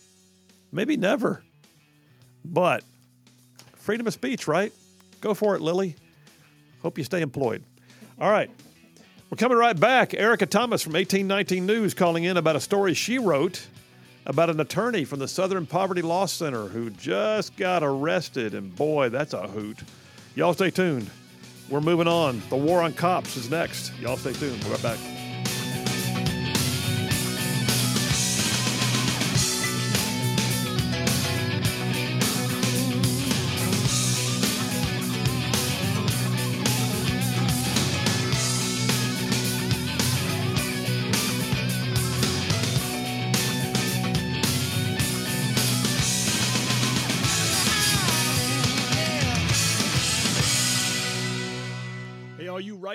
Maybe never. But freedom of speech, right? Go for it, Lily. Hope you stay employed. All right. We're coming right back. Erica Thomas from 1819 News calling in about a story she wrote about an attorney from the Southern Poverty Law Center who just got arrested. And boy, that's a hoot. Y'all stay tuned. We're moving on. The war on cops is next. Y'all stay tuned. We're right back.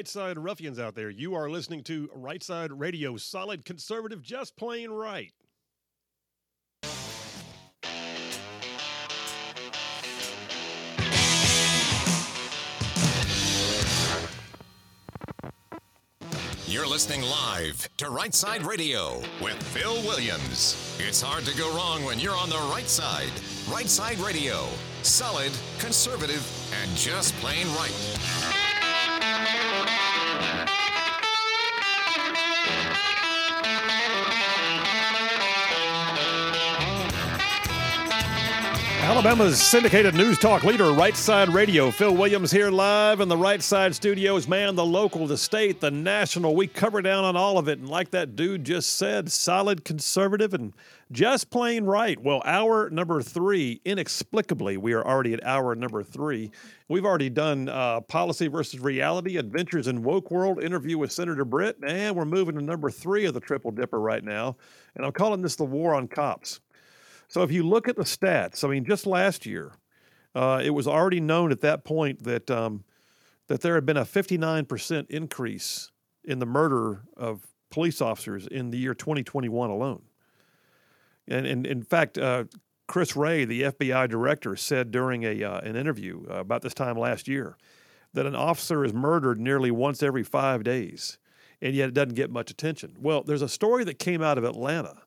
Right side ruffians out there, you are listening to Right Side Radio, solid conservative, just plain right. You're listening live to Right Side Radio with Phil Williams. It's hard to go wrong when you're on the right side. Right Side Radio, solid, conservative, and just plain right. Alabama's syndicated news talk leader, Right Side Radio. Phil Williams here live in the Right Side studios. Man, the local, the state, the national, we cover down on all of it. And like that dude just said, solid conservative and just plain right. Well, hour number three, inexplicably, we are already at hour number three. We've already done uh, policy versus reality, adventures in woke world, interview with Senator Britt, and we're moving to number three of the triple dipper right now. And I'm calling this the war on cops. So if you look at the stats, I mean, just last year, uh, it was already known at that point that um, that there had been a 59% increase in the murder of police officers in the year 2021 alone. And, and in fact, uh, Chris Wray, the FBI director, said during a uh, an interview uh, about this time last year that an officer is murdered nearly once every five days, and yet it doesn't get much attention. Well, there's a story that came out of Atlanta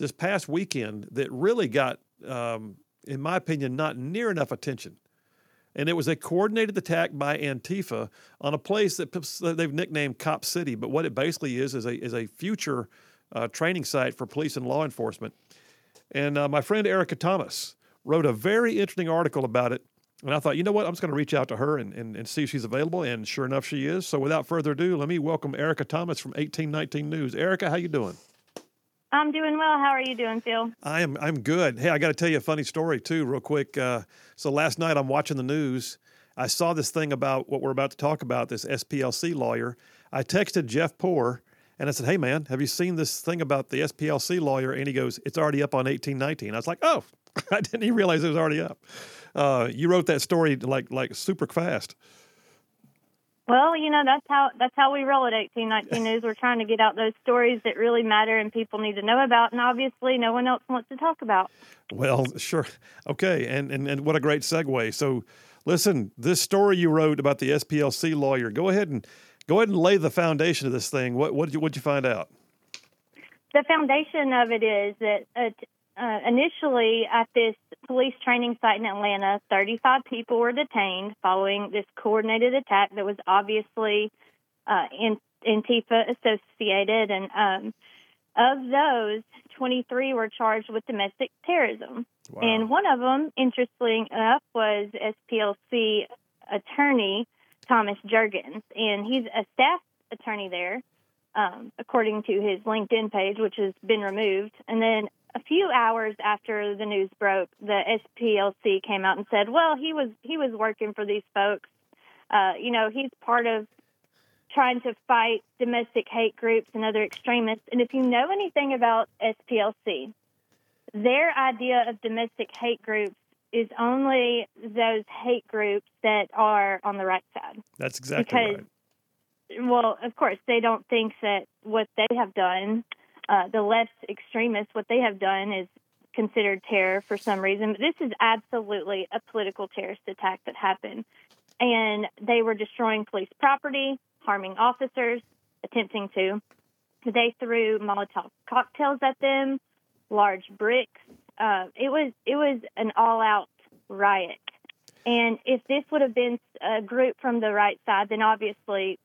this past weekend that really got, um, in my opinion, not near enough attention. And it was a coordinated attack by Antifa on a place that they've nicknamed Cop City. But what it basically is is a, is a future uh, training site for police and law enforcement. And uh, my friend Erica Thomas wrote a very interesting article about it. And I thought, you know what? I'm just going to reach out to her and, and, and see if she's available. And sure enough, she is. So without further ado, let me welcome Erica Thomas from 1819 News. Erica, how you doing? I'm doing well. How are you doing, Phil? I am. I'm good. Hey, I got to tell you a funny story too, real quick. Uh, so last night I'm watching the news. I saw this thing about what we're about to talk about. This SPLC lawyer. I texted Jeff Poor and I said, "Hey, man, have you seen this thing about the SPLC lawyer?" And he goes, "It's already up on 1819." I was like, "Oh, (laughs) I didn't even realize it was already up." Uh, you wrote that story like like super fast. Well, you know that's how that's how we roll at 1819 News. We're trying to get out those stories that really matter and people need to know about, and obviously no one else wants to talk about. Well, sure, okay, and and and what a great segue. So, listen, this story you wrote about the SPLC lawyer. Go ahead and go ahead and lay the foundation of this thing. What what did you what you find out? The foundation of it is that uh, uh, initially at this police training site in Atlanta, 35 people were detained following this coordinated attack that was obviously uh, in, Antifa associated. And um, of those, 23 were charged with domestic terrorism. Wow. And one of them, interestingly enough, was SPLC attorney Thomas Jurgens. And he's a staff attorney there. Um, according to his LinkedIn page, which has been removed. And then a few hours after the news broke, the SPLC came out and said, "Well, he was he was working for these folks. Uh, you know, he's part of trying to fight domestic hate groups and other extremists. And if you know anything about SPLC, their idea of domestic hate groups is only those hate groups that are on the right side. That's exactly because, right. Well, of course, they don't think that what they have done uh, the left extremists, what they have done is considered terror for some reason. But this is absolutely a political terrorist attack that happened. And they were destroying police property, harming officers, attempting to. They threw Molotov cocktails at them, large bricks. Uh, it was it was an all out riot. And if this would have been a group from the right side, then obviously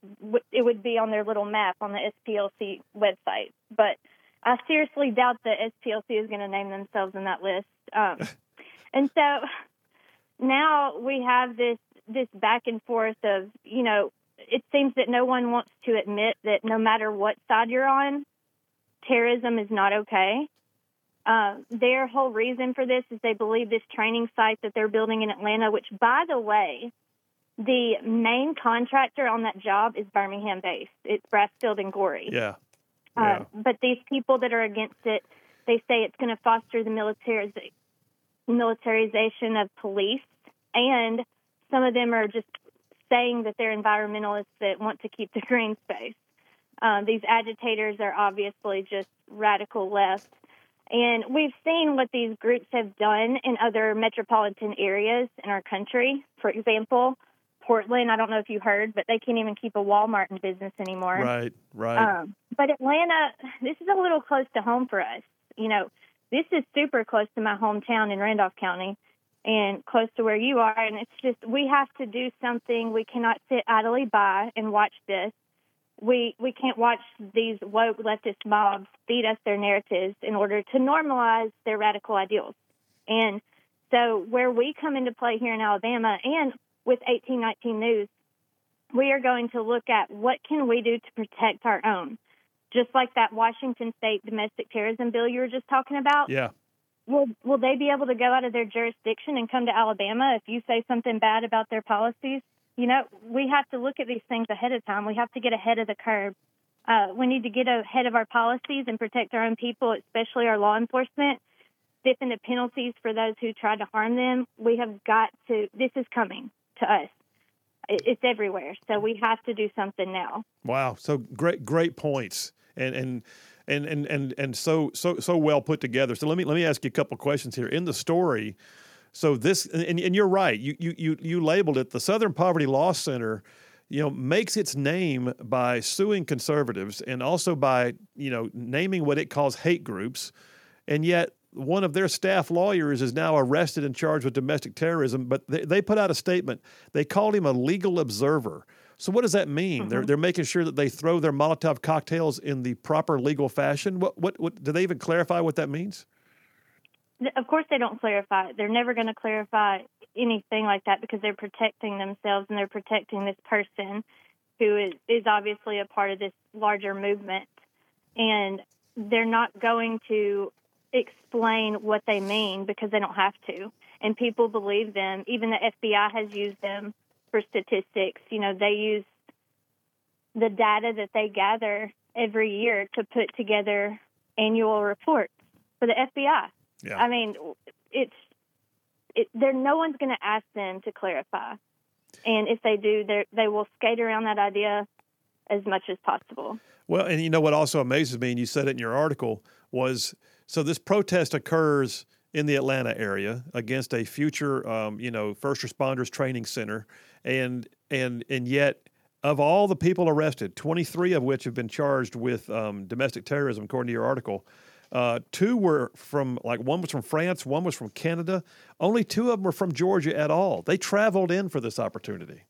it would be on their little map on the SPLC website. But I seriously doubt that SPLC is going to name themselves in that list. Um, (laughs) and so now we have this this back and forth of you know it seems that no one wants to admit that no matter what side you're on, terrorism is not okay. Uh, their whole reason for this is they believe this training site that they're building in Atlanta, which by the way, the main contractor on that job is Birmingham based. It's Brasfield and Gorrie. Yeah. Uh, but these people that are against it, they say it's going to foster the militariz- militarization of police, and some of them are just saying that they're environmentalists that want to keep the green space. Um, these agitators are obviously just radical left. And we've seen what these groups have done in other metropolitan areas in our country. For example, Portland, I don't know if you heard, but they can't even keep a Walmart in business anymore. Right, right. Um, but Atlanta, this is a little close to home for us. You know, this is super close to my hometown in Randolph County and close to where you are. And it's just, we have to do something. We cannot sit idly by and watch this. We, we can't watch these woke leftist mobs feed us their narratives in order to normalize their radical ideals. And so, where we come into play here in Alabama and with 1819 News, we are going to look at what can we do to protect our own. Just like that Washington State domestic terrorism bill you were just talking about. Yeah. Will will they be able to go out of their jurisdiction and come to Alabama if you say something bad about their policies? You know, we have to look at these things ahead of time. We have to get ahead of the curve. Uh, we need to get ahead of our policies and protect our own people, especially our law enforcement. Stiffen the penalties for those who tried to harm them. We have got to. This is coming to us. It's everywhere, so we have to do something now. Wow! So great, great points, and and and and and and so so so well put together. So let me let me ask you a couple questions here. In the story, so this and, and you're right. You you you you labeled it the Southern Poverty Law Center. You know, makes its name by suing conservatives and also by you know naming what it calls hate groups, and yet one of their staff lawyers is now arrested and charged with domestic terrorism. But they, they put out a statement. They called him a legal observer. So what does that mean? Mm-hmm. They're they're making sure that they throw their Molotov cocktails in the proper legal fashion. What what what do they even clarify what that means? Of course, they don't clarify. They're never going to clarify anything like that because they're protecting themselves and they're protecting this person who is is obviously a part of this larger movement, and they're not going to explain what they mean because they don't have to. And people believe them. Even the FBI has used them for statistics. You know, they use the data that they gather every year to put together annual reports for the FBI. Yeah. I mean, it's it, there. No one's going to ask them to clarify, and if they do, they they will skate around that idea as much as possible. Well, and you know what also amazes me, and you said it in your article, was so this protest occurs in the Atlanta area against a future, um, you know, first responders training center, and and and yet of all the people arrested, 23 of which have been charged with um, domestic terrorism, according to your article. Uh, two were from like one was from France, one was from Canada. Only two of them were from Georgia at all. They traveled in for this opportunity.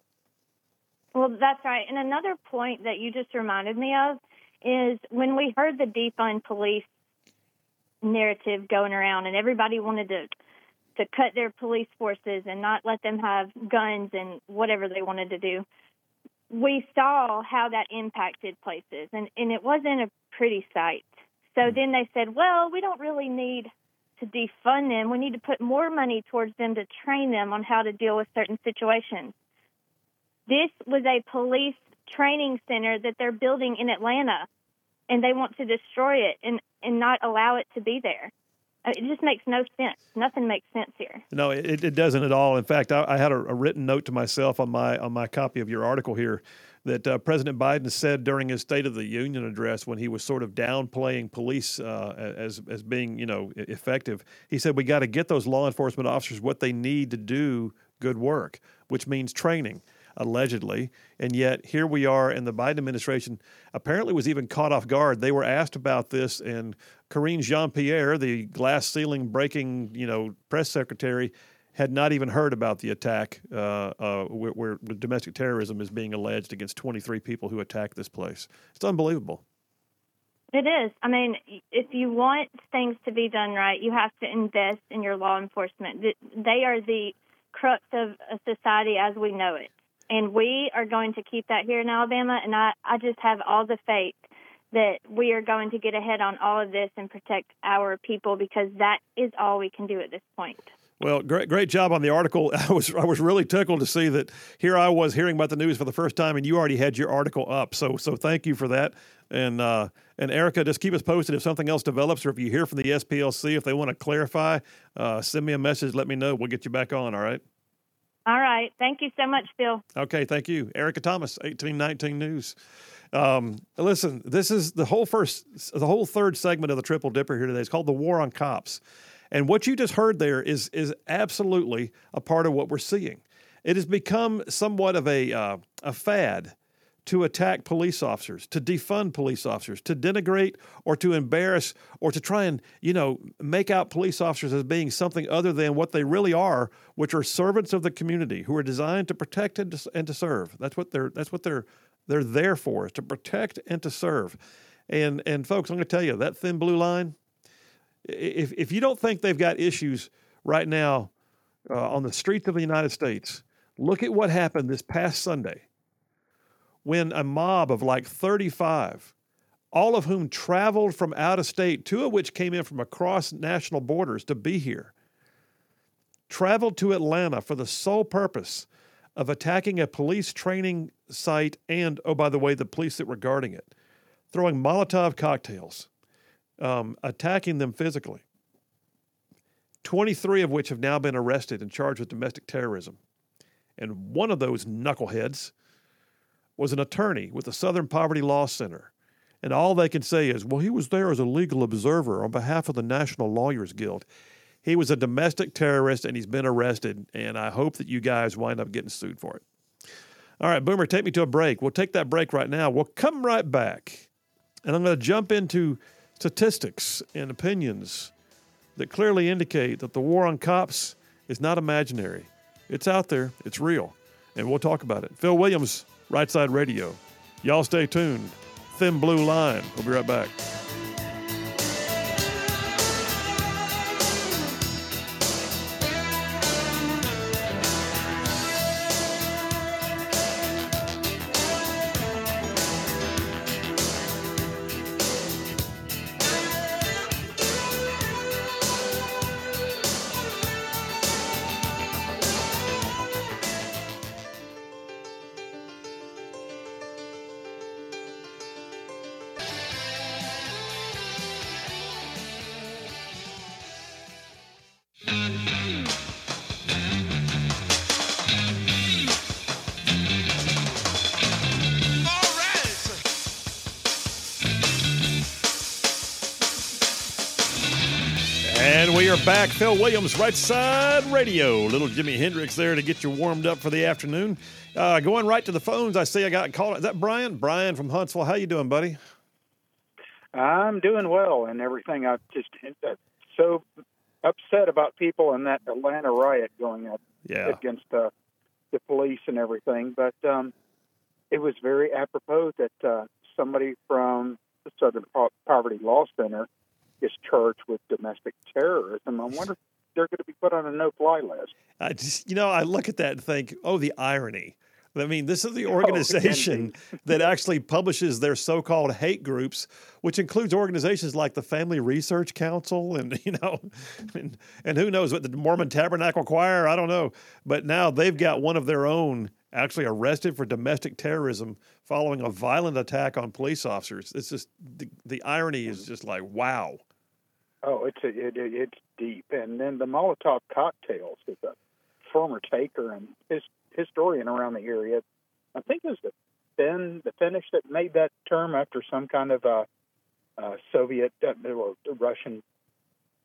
Well, that's right. And another point that you just reminded me of is when we heard the defund police narrative going around, and everybody wanted to to cut their police forces and not let them have guns and whatever they wanted to do. We saw how that impacted places, and, and it wasn't a pretty sight. So hmm. then they said, well, we don't really need to defund them. We need to put more money towards them to train them on how to deal with certain situations. This was a police training center that they're building in Atlanta, and they want to destroy it and, and not allow it to be there. Uh, it just makes no sense. Nothing makes sense here. No, it, it doesn't at all. In fact, I, I had a, a, written note to myself on my on my copy of your article here that uh, President Biden said during his State of the Union address when he was sort of downplaying police uh, as as being you know effective. He said we got to get those law enforcement officers what they need to do good work, which means training allegedly. And yet here we are, and the Biden administration apparently was even caught off guard. They were asked about this, and Karine Jean Pierre, the glass ceiling breaking, you know, press secretary, had not even heard about the attack uh, uh, where, where domestic terrorism is being alleged against 23 people who attacked this place. It's unbelievable. It is. I mean, if you want things to be done right, you have to invest in your law enforcement. They are the crux of a society as we know it and we are going to keep that here in Alabama. And I, I just have all the faith that we are going to get ahead on all of this and protect our people because that is all we can do at this point. Well, great, great job on the article. (laughs) I was, I was really tickled to see that here I was hearing about the news for the first time, and you already had your article up. So, so thank you for that. And uh, and Erica, just keep us posted if something else develops, or if you hear from the SPLC, if they want to clarify, uh, send me a message. Let me know. We'll get you back on. All right. All right. Thank you so much, Phil. Okay, thank you. Erica Thomas, 1819 News. Um, listen, this is the whole first, the whole third segment of the Triple Dipper here today. It's called the War on Cops, and what you just heard there is is absolutely a part of what we're seeing. It has become somewhat of a uh, a fad to attack police officers, to defund police officers, to denigrate or to embarrass or to try and, you know, make out police officers as being something other than what they really are, which are servants of the community who are designed to protect and to, and to serve. That's what they're that's what they're they're there for, is to protect and to serve. And and folks, I'm going to tell you that thin blue line. If if you don't think they've got issues right now uh, on the streets of the United States, look at what happened this past Sunday when a mob of like 35, all of whom traveled from out of state, two of which came in from across national borders to be here, traveled to Atlanta for the sole purpose of attacking a police training site and, oh, by the way, the police that were guarding it, throwing Molotov cocktails, um, attacking them physically. 23 of which have now been arrested and charged with domestic terrorism. And one of those knuckleheads was an attorney with the Southern Poverty Law Center. And all they can say is, well, he was there as a legal observer on behalf of the National Lawyers Guild. He was a domestic terrorist and he's been arrested. And I hope that you guys wind up getting sued for it. All right, Boomer, take me to a break. We'll take that break right now. We'll come right back. And I'm going to jump into statistics and opinions that clearly indicate that the war on cops is not imaginary. It's out there, it's real. And we'll talk about it. Phil Williams, Right Side Radio. Y'all stay tuned. Thin Blue Line. We'll be right back. Phil Williams, Right Side Radio. Little Jimi Hendrix there to get you warmed up for the afternoon. Uh, going right to the phones, I see I got called. Is that Brian? Brian from Huntsville. How you doing, buddy? I'm doing well and everything. I'm just uh, so upset about people in that Atlanta riot going up Yeah. against uh, the police and everything. But um, it was very apropos that uh, somebody from the Southern Po- Poverty Law Center is charged with domestic terrorism. I wonder if they're going to be put on a no-fly list. I just, you know, I look at that and think, oh, the irony. I mean, this is the Oh, organization (laughs) that actually publishes their so-called hate groups, which includes organizations like the Family Research Council and (laughs) you know, and, and who knows what the Mormon Tabernacle Choir. I don't know, but now they've got one of their own actually arrested for domestic terrorism following a violent attack on police officers. It's just the, the irony is just like wow. Oh, it's a, it, it, it's deep. And then the Molotov cocktails is a former taker and his historian around the area. I think it was the Finn, the Finnish that made that term after some kind of a, uh Soviet uh, or Russian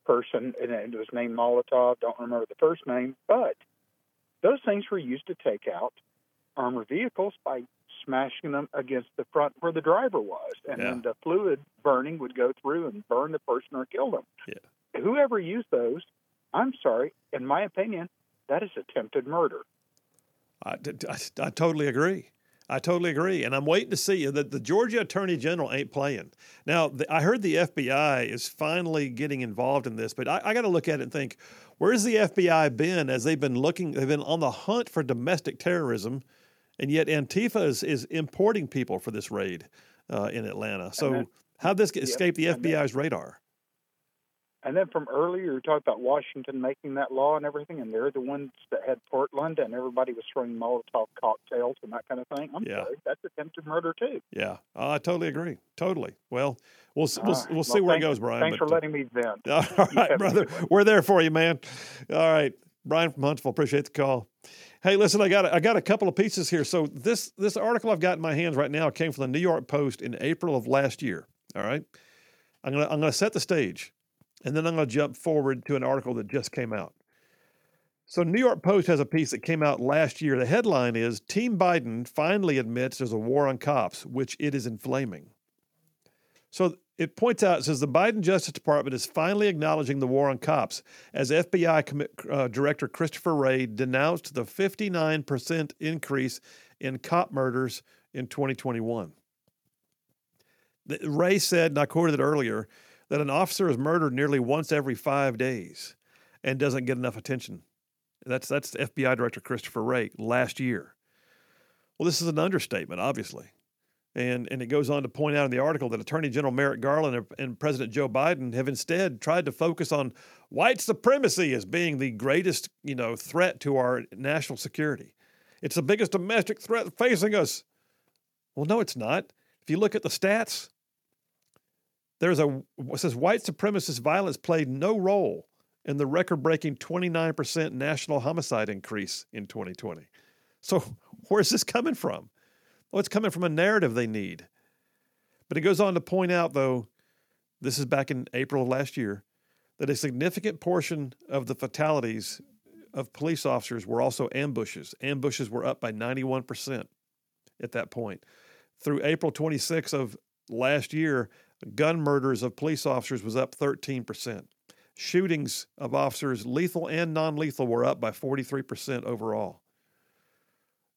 person, and it was named Molotov. Don't remember the first name, but those things were used to take out armored vehicles by smashing them against the front where the driver was, and Yeah. then the fluid burning would go through and burn the person or kill them. Yeah. Whoever used those, I'm sorry, in my opinion, that is attempted murder. I, I, I totally agree. I totally agree, and I'm waiting to see that the Georgia Attorney General ain't playing. Now, the, I heard the FBI is finally getting involved in this, but I, I got to look at it and think, where's the FBI been as they've been looking? They've been on the hunt for domestic terrorism, and yet Antifa is, is importing people for this raid uh, in Atlanta. So, then- how'd this Yep, escape the and then- FBI's radar? And then from earlier, you talked about Washington making that law and everything, and they're the ones that had Portland, and everybody was throwing Molotov cocktails and that kind of thing. I'm Yeah. sorry, that's attempted murder too. Yeah, I totally agree. Totally. Well, we'll we'll, right. we'll see Well, where it goes, Brian. Thanks but, for letting me vent. (laughs) All right, brother. We're there for you, man. All right. Brian from Huntsville, appreciate the call. Hey, listen, I got I got a couple of pieces here. So this this article I've got in my hands right now came from the New York Post in April of last year. All right, I'm gonna I'm gonna set the stage, and then I'm gonna jump forward to an article that just came out. So New York Post has a piece that came out last year. The headline is Team Biden finally admits there's a war on cops, which it is inflaming. So it points out, it says the Biden Justice Department is finally acknowledging the war on cops as FBI uh, Director Christopher Wray denounced the 59% increase in cop murders in 2021. Wray said, and I quoted it earlier, that an officer is murdered nearly once every five days and doesn't get enough attention. That's that's FBI Director Christopher Wray last year. Well, this is an understatement, obviously. And, and it goes on to point out in the article that Attorney General Merrick Garland and President Joe Biden have instead tried to focus on white supremacy as being the greatest, you know, threat to our national security. It's the biggest domestic threat facing us. Well, no, it's not. If you look at the stats, there's a says white supremacist violence played no role in the record-breaking 29% national homicide increase in 2020. So (laughs) where's this coming from? Well, it's coming from a narrative they need. But it goes on to point out, though, this is back in April of last year, that a significant portion of the fatalities of police officers were also ambushes. Ambushes were up by 91% at that point. Through April 26 of last year, gun murders of police officers was up 13%. Shootings of officers, lethal and non lethal, were up by 43% overall.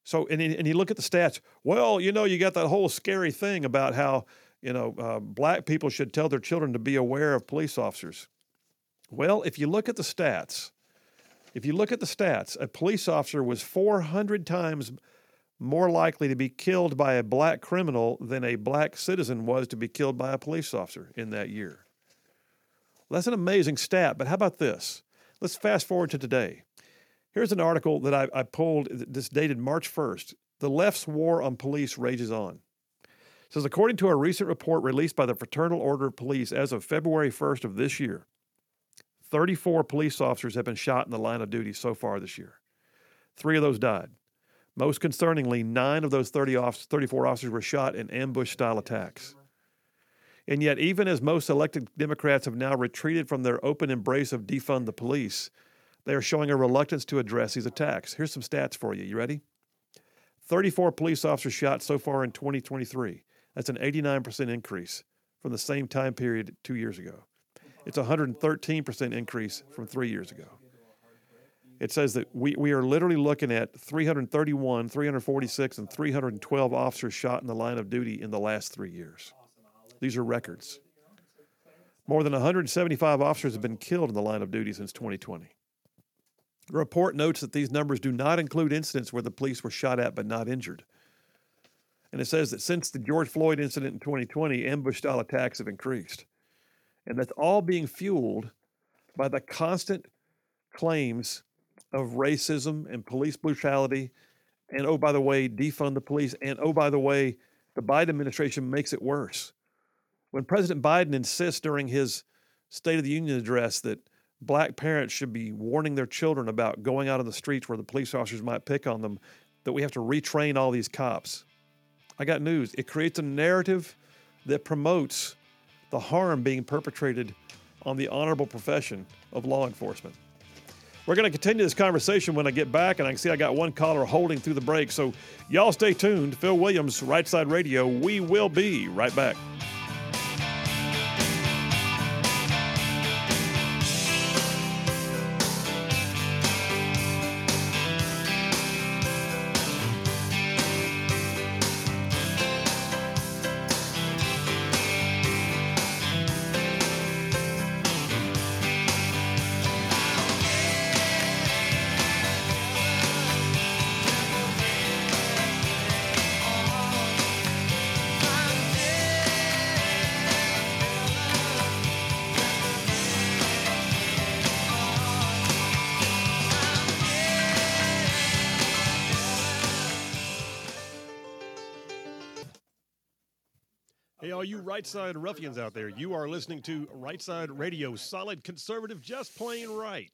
So, and, and you look at the stats. Well, you know, you got that whole scary thing about how, you know, uh, black people should tell their children to be aware of police officers. Well, if you look at the stats, if you look at the stats, a police officer was 400 times more likely to be killed by a black criminal than a black citizen was to be killed by a police officer in that year. Well, that's an amazing stat, but how about this? Let's fast forward to today. Here's an article that I, I pulled this dated March 1st. The left's war on police rages on. It says, according to a recent report released by the Fraternal Order of Police as of February 1st of this year, 34 police officers have been shot in the line of duty so far this year. Three of those died. Most concerningly, nine of those 30 officers, 34 officers were shot in ambush style attacks. And yet, even as most elected Democrats have now retreated from their open embrace of defund the police, they are showing a reluctance to address these attacks. Here's some stats for you. You ready? 34 police officers shot so far in 2023. That's an 89% increase from the same time period two years ago. It's a 113% increase from three years ago. It says that we, we are literally looking at 331, 346, and 312 officers shot in the line of duty in the last three years. These are records. More than 175 officers have been killed in the line of duty since 2020. The report notes that these numbers do not include incidents where the police were shot at but not injured. And it says that since the George Floyd incident in 2020, ambush style attacks have increased. And that's all being fueled by the constant claims of racism and police brutality. And oh, by the way, defund the police. And oh, by the way, the Biden administration makes it worse. When President Biden insists during his State of the Union address that black parents should be warning their children about going out on the streets where the police officers might pick on them, that we have to retrain all these cops. I got news. It creates a narrative that promotes the harm being perpetrated on the honorable profession of law enforcement. We're going to continue this conversation when I get back, and I can see I got one caller holding through the break. So, y'all stay tuned. Phil Williams, Right Side Radio. We will be right back. Right side ruffians out there. You are listening to Right Side Radio, solid conservative, just plain right.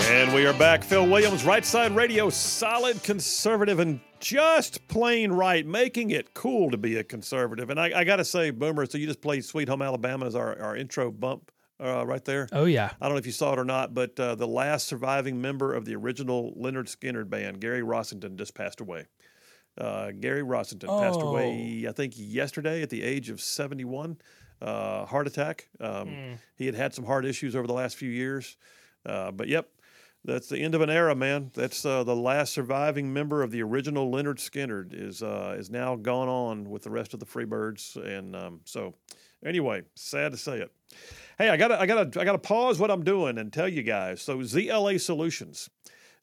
And we are back. Phil Williams, Right Side Radio, solid conservative and just plain right, making it cool to be a conservative. And I, I got to say, Boomer, so you just played Sweet Home Alabama as our, our intro bump uh, right there. Oh yeah. I don't know if you saw it or not, but uh, the last surviving member of the original Lynyrd Skynyrd band, Gary Rossington, just passed away. Uh, Gary Rossington passed away, I think, yesterday at the age of 71. Uh, heart attack. Um, He had had some heart issues over the last few years. Uh, but yep, that's the end of an era, man. That's uh, the last surviving member of the original Lynyrd Skynyrd is uh, is now gone on with the rest of the Freebirds, and um, so anyway, sad to say it. Hey, I gotta I gotta I gotta pause what I'm doing and tell you guys. So ZLA Solutions.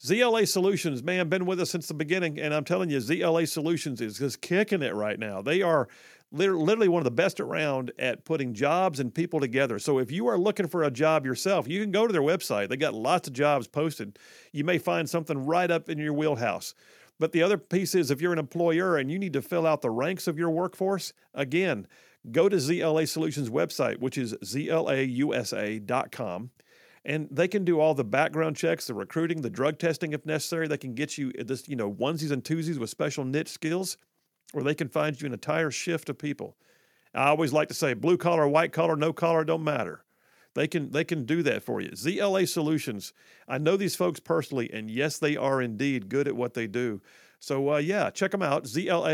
ZLA Solutions, man, been with us since the beginning, and I'm telling you, ZLA Solutions is just kicking it right now. They are literally one of the best around at putting jobs and people together. So if you are looking for a job yourself, you can go to their website. They got lots of jobs posted. You may find something right up in your wheelhouse. But the other piece is if you're an employer and you need to fill out the ranks of your workforce, again, go to ZLA Solutions website, which is zlausa.com and they can do all the background checks, the recruiting, the drug testing if necessary. They can get you this, you know, onesies and twosies with special niche skills, or they can find you an entire shift of people. I always like to say, blue collar, white collar, no collar, don't matter. They can they can do that for you. ZLA Solutions. I know these folks personally, and yes, they are indeed good at what they do. So uh, yeah, check them out. ZLAUSA.com.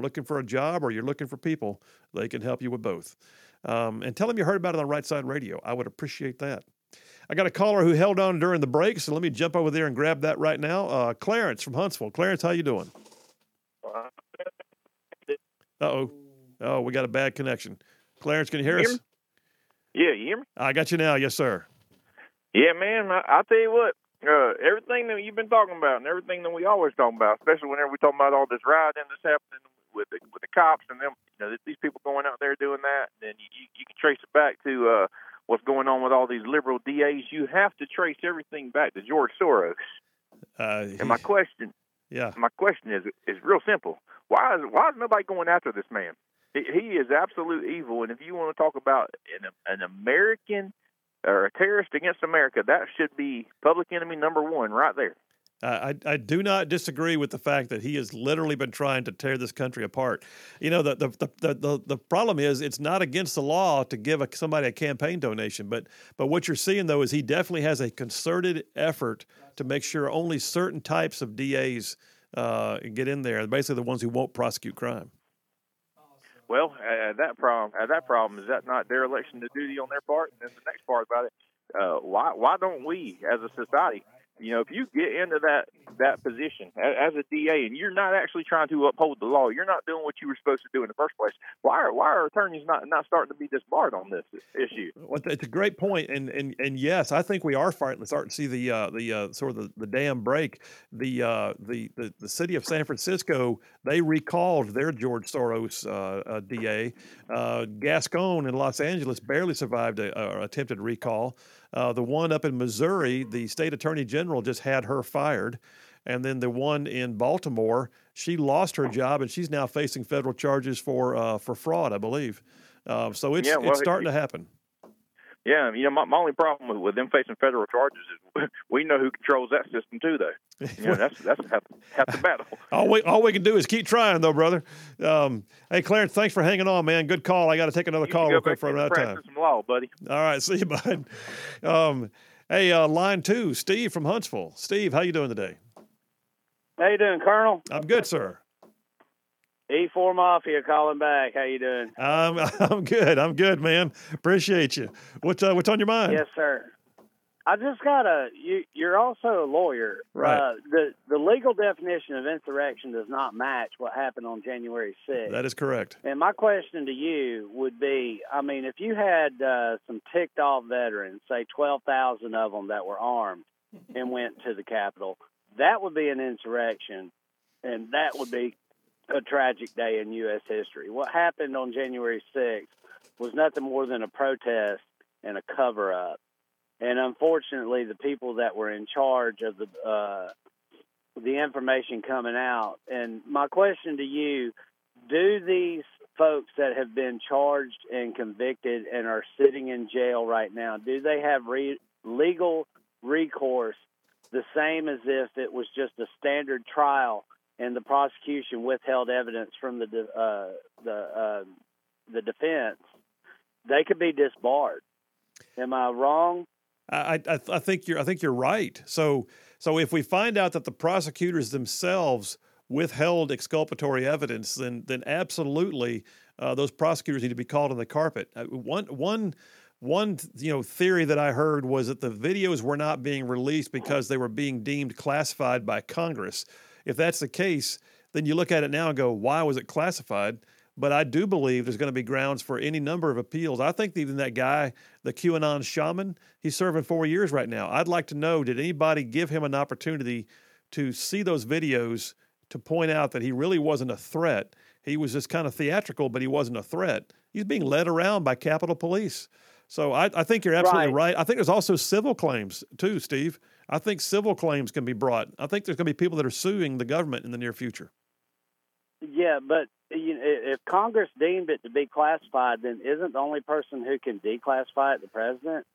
Looking for a job or you're looking for people, they can help you with both. Um, and tell them you heard about it on Right Side Radio. I would appreciate that. I got a caller who held on during the break, so let me jump over there and grab that right now. Uh, Clarence from Huntsville. Clarence, how you doing? Uh oh. Oh, we got a bad connection. Clarence, can you hear Hear us? me? Yeah, you hear me? I got you now. Yes, sir. Yeah, man. I, I'll tell you what. Uh, everything that you've been talking about, and everything that we always talk about, especially whenever we talk about all this rioting that's happening with the with the cops and them, you know, these people going out there doing that, then you you, you can trace it back to uh, what's going on with all these liberal DAs. You have to trace everything back to George Soros. Uh, And my question, yeah. my question is is real simple. Why is why is nobody going after this man? He, is absolute evil, and if you want to talk about an, an American or a terrorist against America, that should be public enemy number one right there. I, I do not disagree with the fact that he has literally been trying to tear this country apart. You know, the the, the, the, the problem is it's not against the law to give a, somebody a campaign donation, but but what you're seeing though is he definitely has a concerted effort to make sure only certain types of DAs uh, get in there, basically the ones who won't prosecute crime. Well, uh, that problem, uh, that problem is that not dereliction of duty on their part. And then the next part about it, uh, why why don't we as a society you know, if you get into that that position as a DA and you're not actually trying to uphold the law, you're not doing what you were supposed to do in the first place. Why are why are attorneys not not starting to be disbarred on this issue? Well, it's a great point, and and and yes, I think we are starting to see the uh, the uh, sort of the, the dam break. The, uh, the the the city of San Francisco they recalled their George Soros uh, uh, DA. Uh, Gascon in Los Angeles barely survived a, a attempted recall. Uh, the one up in Missouri, the state attorney general just had her fired. And then the one in Baltimore, she lost her job and she's now facing federal charges for uh, for fraud, I believe. Uh, so it's Yeah, well, it's starting to happen. Yeah, you know, my, my only problem with, with them facing federal charges is (laughs) we know who controls that system too, though. You know, that's that's half, half the battle. (laughs) all we all we can do is keep trying, though, brother. Um, hey, Clarence, thanks for hanging on, man. Good call. I got to take another You call real quick for in and another time. some law, buddy. All right, (laughs) see you, bud. Um, hey, uh, line two, Steve from Huntsville. Steve, how you doing today? How you doing, Colonel? I'm good, sir. E4 Mafia calling back. How you doing? I'm (laughs) I'm good. I'm good, man. Appreciate you. What's uh, what's on your mind? Yes, sir. I just got a. You, you're also a lawyer, Right. Uh, the the legal definition of insurrection does not match what happened on January 6th. That is correct. And my question to you would be: I mean, if you had uh, some ticked off veterans, say twelve thousand of them that were armed, and went to the Capitol, that would be an insurrection, and that would be a tragic day in U.S. history. What happened on January 6th was nothing more than a protest and a cover up. And unfortunately, the people that were in charge of the uh, the information coming out. And my question to you: Do these folks that have been charged and convicted and are sitting in jail right now, do they have re- legal recourse the same as if it was just a standard trial and the prosecution withheld evidence from the de- uh, the uh, the defense? They could be disbarred. Am I wrong? I, I, I think you're I think you're right. So so if we find out that the prosecutors themselves withheld exculpatory evidence, then then absolutely uh, those prosecutors need to be called on the carpet. Uh, one one one you know theory that I heard was that the videos were not being released because they were being deemed classified by Congress. If that's the case, then you look at it now and go, why was it classified? But I do believe there's going to be grounds for any number of appeals. I think even that guy, the QAnon shaman, he's serving four years right now. I'd like to know did anybody give him an opportunity to see those videos to point out that he really wasn't a threat? He was just kind of theatrical, but he wasn't a threat. He's being led around by Capitol Police. So I, I think you're absolutely right. right. I think there's also civil claims too, Steve. I think civil claims can be brought. I think there's going to be people that are suing the government in the near future. Yeah, but you know, if Congress deemed it to be classified, then isn't the only person who can declassify it the president?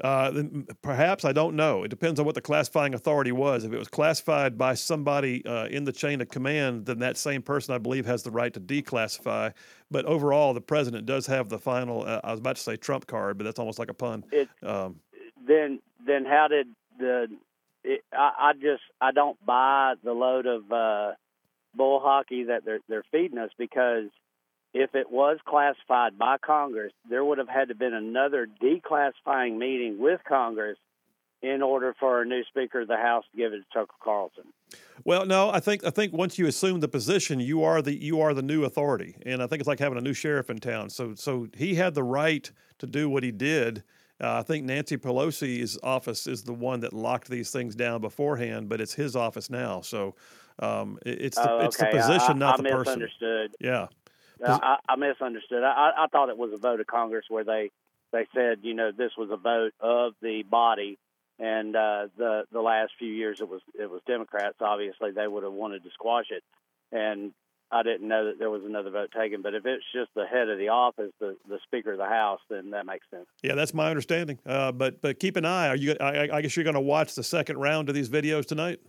Uh, perhaps I don't know. It depends on what the classifying authority was. If it was classified by somebody uh, in the chain of command, then that same person, I believe, has the right to declassify. But overall, the president does have the final. Uh, I was about to say trump card, but that's almost like a pun. It, um, then, then how did the? It, I, I just I don't buy the load of uh, bull hockey that they're they're feeding us because if it was classified by Congress, there would have had to been another declassifying meeting with Congress in order for a new Speaker of the House to give it to Tucker Carlson. Well, no, I think I think once you assume the position, you are the you are the new authority, and I think it's like having a new sheriff in town. So so he had the right to do what he did. Uh, I think Nancy Pelosi's office is the one that locked these things down beforehand, but it's his office now. So um, it, it's the, oh, okay. it's the position, I, not I the person. Misunderstood. Yeah. I, I misunderstood. I, I thought it was a vote of Congress where they they said, you know, this was a vote of the body, and uh, the the last few years it was it was Democrats. Obviously, they would have wanted to squash it, and I didn't know that there was another vote taken. But if it's just the head of the office, the, the Speaker of the House, then that makes sense. Yeah, that's my understanding. Uh, but but keep an eye. Are you? I, I guess you're going to watch the second round of these videos tonight.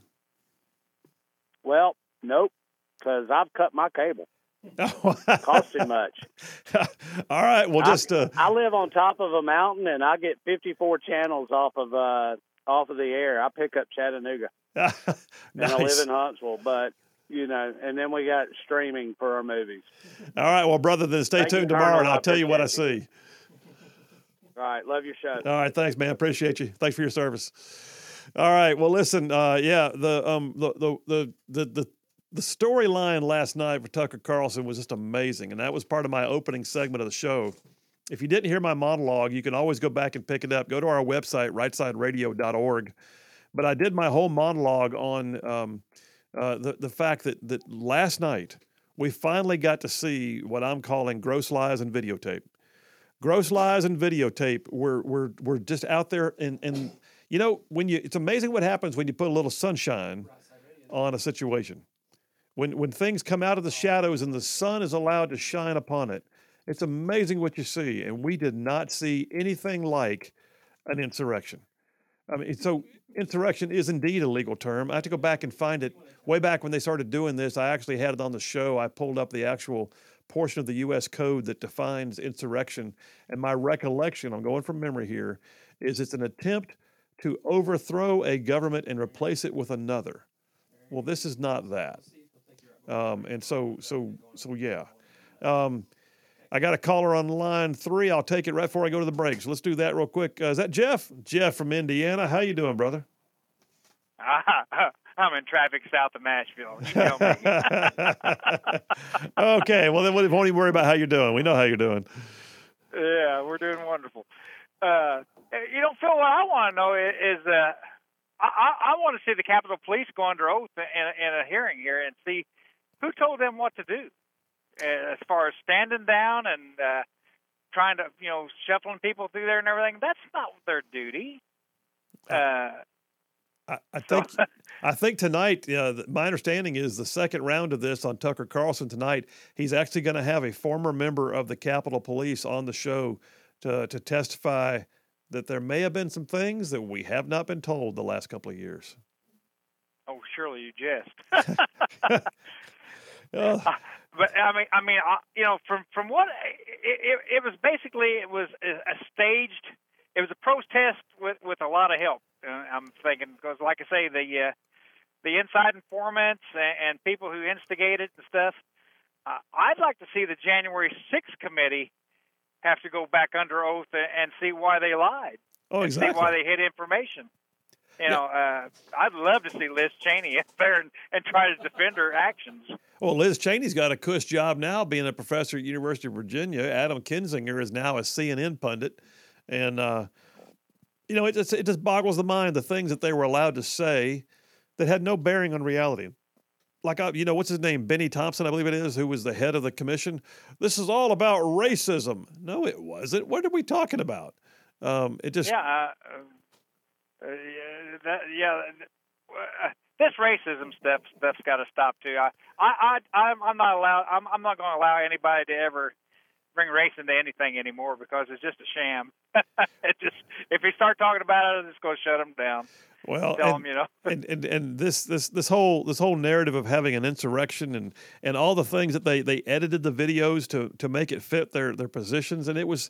Well, nope, because I've cut my cable. (laughs) Costs too much. (laughs) All right. Well, just uh... I, I live on top of a mountain, and I get 54 channels off of uh, off of the air. I pick up Chattanooga, nice. (laughs) and I live in Huntsville. But you know, and then we got streaming for our movies. All right. Well, brother, then stay Thank tuned tomorrow, and I'll tell you what I see. All right. Love your show. All right. Thanks, man. Appreciate you. Thanks for your service. All right. Well, listen. Uh, yeah. The um the the the the, the the storyline last night for Tucker Carlson was just amazing, and that was part of my opening segment of the show. If you didn't hear my monologue, you can always go back and pick it up. Go to our website, rightsideradio.org. But I did my whole monologue on um, uh, the the fact that that last night we finally got to see what I'm calling gross lies and videotape. Gross lies and videotape were were were just out there, and and you know when you it's amazing what happens when you put a little sunshine on a situation when when things come out of the shadows and the sun is allowed to shine upon it it's amazing what you see and we did not see anything like an insurrection i mean so insurrection is indeed a legal term. I have to go back and find it way back when they started doing this. I actually had it on the show. I pulled up the actual portion of the us code that defines insurrection. And my recollection i'm going from memory here is it's an attempt to overthrow a government and replace it with another. Well this is not that. Um, and so, so, so, yeah. Um, I got a caller on line three. I'll take it right before I go to the break. So let's do that real quick. Uh, is that Jeff? Jeff from Indiana. How you doing, brother? (laughs) I'm in traffic south of Nashville. (laughs) Okay. Well, then we won't even worry about how you're doing. We know how you're doing. Yeah, we're doing wonderful. Uh, you know, Phil, what I want to know is, is uh, I, I want to see the Capitol Police go under oath in, in a hearing here and see who told them what to do as far as standing down and uh, trying to, you know, shuffling people through there and everything. That's not their duty. Uh, I, I think I think tonight. Uh, my understanding is the second round of this on Tucker Carlson tonight. He's actually going to have a former member of the Capitol Police on the show to to testify that there may have been some things that we have not been told the last couple of years. Oh, surely you jest. (laughs) (laughs) Uh, but I mean, I mean, I, you know, from from what it, it, it was basically it was a staged. It was a protest with with a lot of help. Uh, I'm thinking because, like I say, the uh, the inside informants and, and people who instigated and stuff. Uh, I'd like to see the January 6th committee have to go back under oath and, and see why they lied. oh, exactly. See why they hid information. You know, uh, I'd love to see Liz Cheney (laughs) up there and, and try to defend her actions. Well, Liz Cheney's got a cush job now, being a professor at University of Virginia. Adam Kinzinger is now a CNN pundit, and uh, you know it just it just boggles the mind the things that they were allowed to say that had no bearing on reality. Like I, you know, what's his name? Bennie Thompson, I believe it is, who was the head of the commission. This is all about racism. No, it wasn't. What are we talking about? Um, it just yeah, uh, uh, yeah, that, yeah. Uh, this racism stuff stuff's got to stop too. I, I, I, I'm, I'm not allowed. I'm, I'm not going to allow anybody to ever bring race into anything anymore because it's just a sham. (laughs) it just if you start talking about it, just going to shut them down. Well, and, them, you know. (laughs) and, and and this this this whole this whole narrative of having an insurrection and and all the things that they they edited the videos to to make it fit their their positions and it was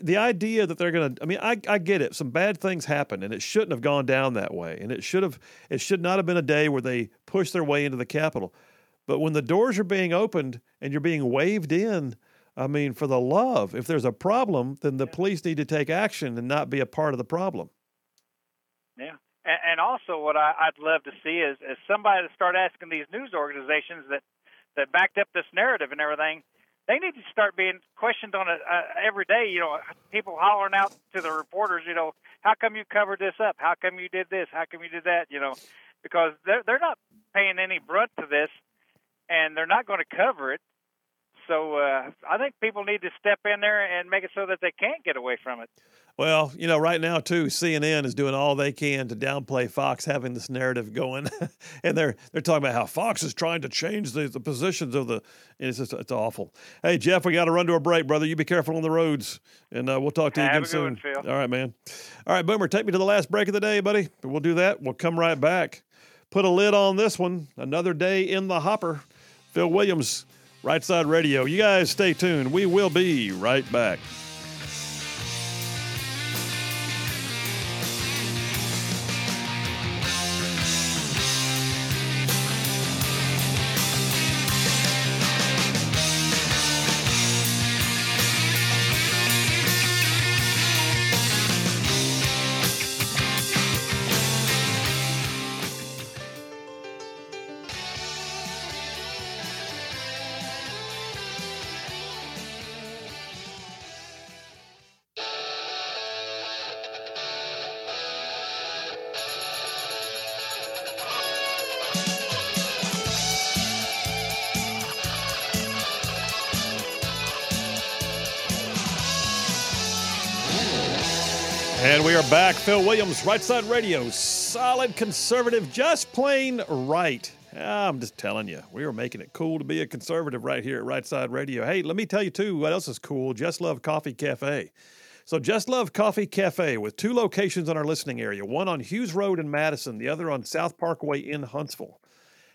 the idea that they're gonna I mean I I get it some bad things happened and it shouldn't have gone down that way and it should have it should not have been a day where they pushed their way into the Capitol, but when the doors are being opened and you're being waved in. I mean, for the love, if there's a problem, then the police need to take action and not be a part of the problem. Yeah. And, and also, what I, I'd love to see is, is somebody to start asking these news organizations that, that backed up this narrative and everything. They need to start being questioned on it uh, every day. You know, people hollering out to the reporters. You know, how come you covered this up? How come you did this? How come you did that? You know, because they're they're not paying any brunt to this, and they're not going to cover it. So uh, I think people need to step in there and make it so that they can't get away from it. Well, you know, right now too, CNN is doing all they can to downplay Fox having this narrative going, (laughs) and they're they're talking about how Fox is trying to change the, the positions of the. And it's just it's awful. Hey Jeff, we got to run to a break, brother. You be careful on the roads, and uh, we'll talk to you Have again soon. one, Phil. All right, man. All right, Boomer, take me to the last break of the day, buddy. We'll do that. We'll come right back. Put a lid on this one. Another day in the hopper. Phil Williams, Right Side Radio. You guys stay tuned. We will be right back. We are back. Phil Williams, Right Side Radio. Solid conservative, just plain right. Ah, I'm just telling you, we are making it cool to be a conservative right here at Right Side Radio. Hey, let me tell you too what else is cool. Just Love Coffee Cafe. So, Just Love Coffee Cafe with two locations in our listening area one on Hughes Road in Madison, the other on South Parkway in Huntsville.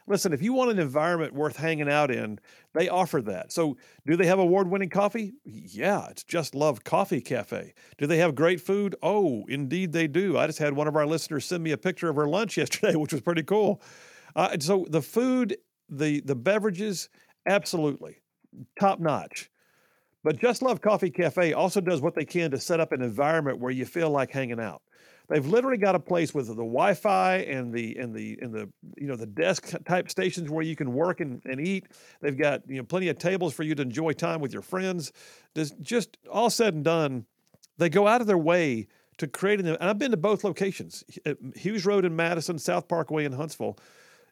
Listen, if you want an environment worth hanging out in, they offer that. So, do they have award winning coffee? Yeah, it's Just Love Coffee Cafe. Do they have great food? Oh, indeed they do. I just had one of our listeners send me a picture of her lunch (laughs) yesterday, which was pretty cool. Uh, so, the food, the, the beverages, absolutely top notch. But Just Love Coffee Cafe also does what they can to set up an environment where you feel like hanging out. They've literally got a place with the Wi-Fi and the and the and the you know the desk type stations where you can work and, and eat. They've got you know plenty of tables for you to enjoy time with your friends. Just just all said and done, they go out of their way to create an. And I've been to both locations, uh, Hughes Road in Madison, South Parkway in Huntsville.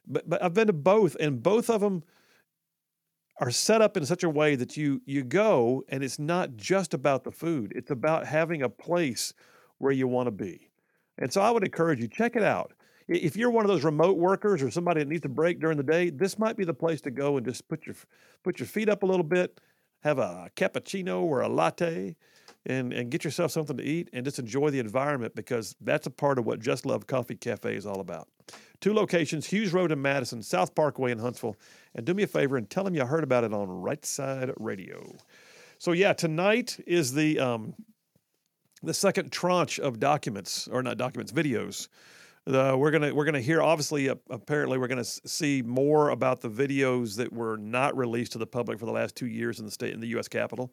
But but I've been to both, and both of them are set up in such a way that you you go and it's not just about the food. It's about having a place where you want to be. And so I would encourage you, check it out. if you're one of those remote workers or somebody that needs a break during the day, this might be the place to go and just put your put your feet up a little bit, have a cappuccino or a latte, and and get yourself something to eat and just enjoy the environment because that's a part of what Just Love Coffee Cafe is all about. Two locations: Hughes Road in Madison, South Parkway in Huntsville. And do me a favor and tell them you heard about it on Right Side Radio. So yeah, tonight is the um, the second tranche of documents, or not documents, videos. Uh, we're gonna we're gonna hear. Obviously, uh, apparently, we're gonna see more about the videos that were not released to the public for the last two years in the state in the U.S. Capitol.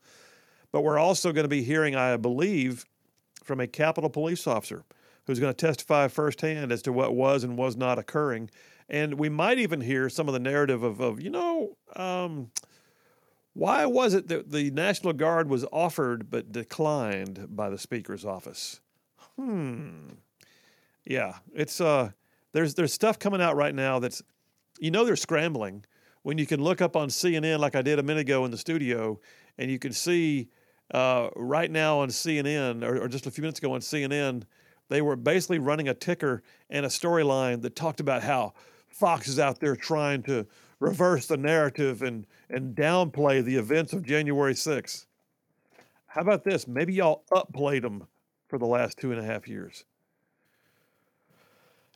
But we're also going to be hearing, I believe, from a Capitol police officer who's going to testify firsthand as to what was and was not occurring. And we might even hear some of the narrative of, of you know, um, why was it that the National Guard was offered but declined by the Speaker's office? Hmm. Yeah, it's uh, there's there's stuff coming out right now that's, you know, they're scrambling. When you can look up on CNN like I did a minute ago in the studio, and you can see uh, right now on CNN or, or just a few minutes ago on CNN, they were basically running a ticker and a storyline that talked about how Fox is out there trying to reverse the narrative and and downplay the events of January 6th. How about this? Maybe y'all upplayed them for the last two and a half years.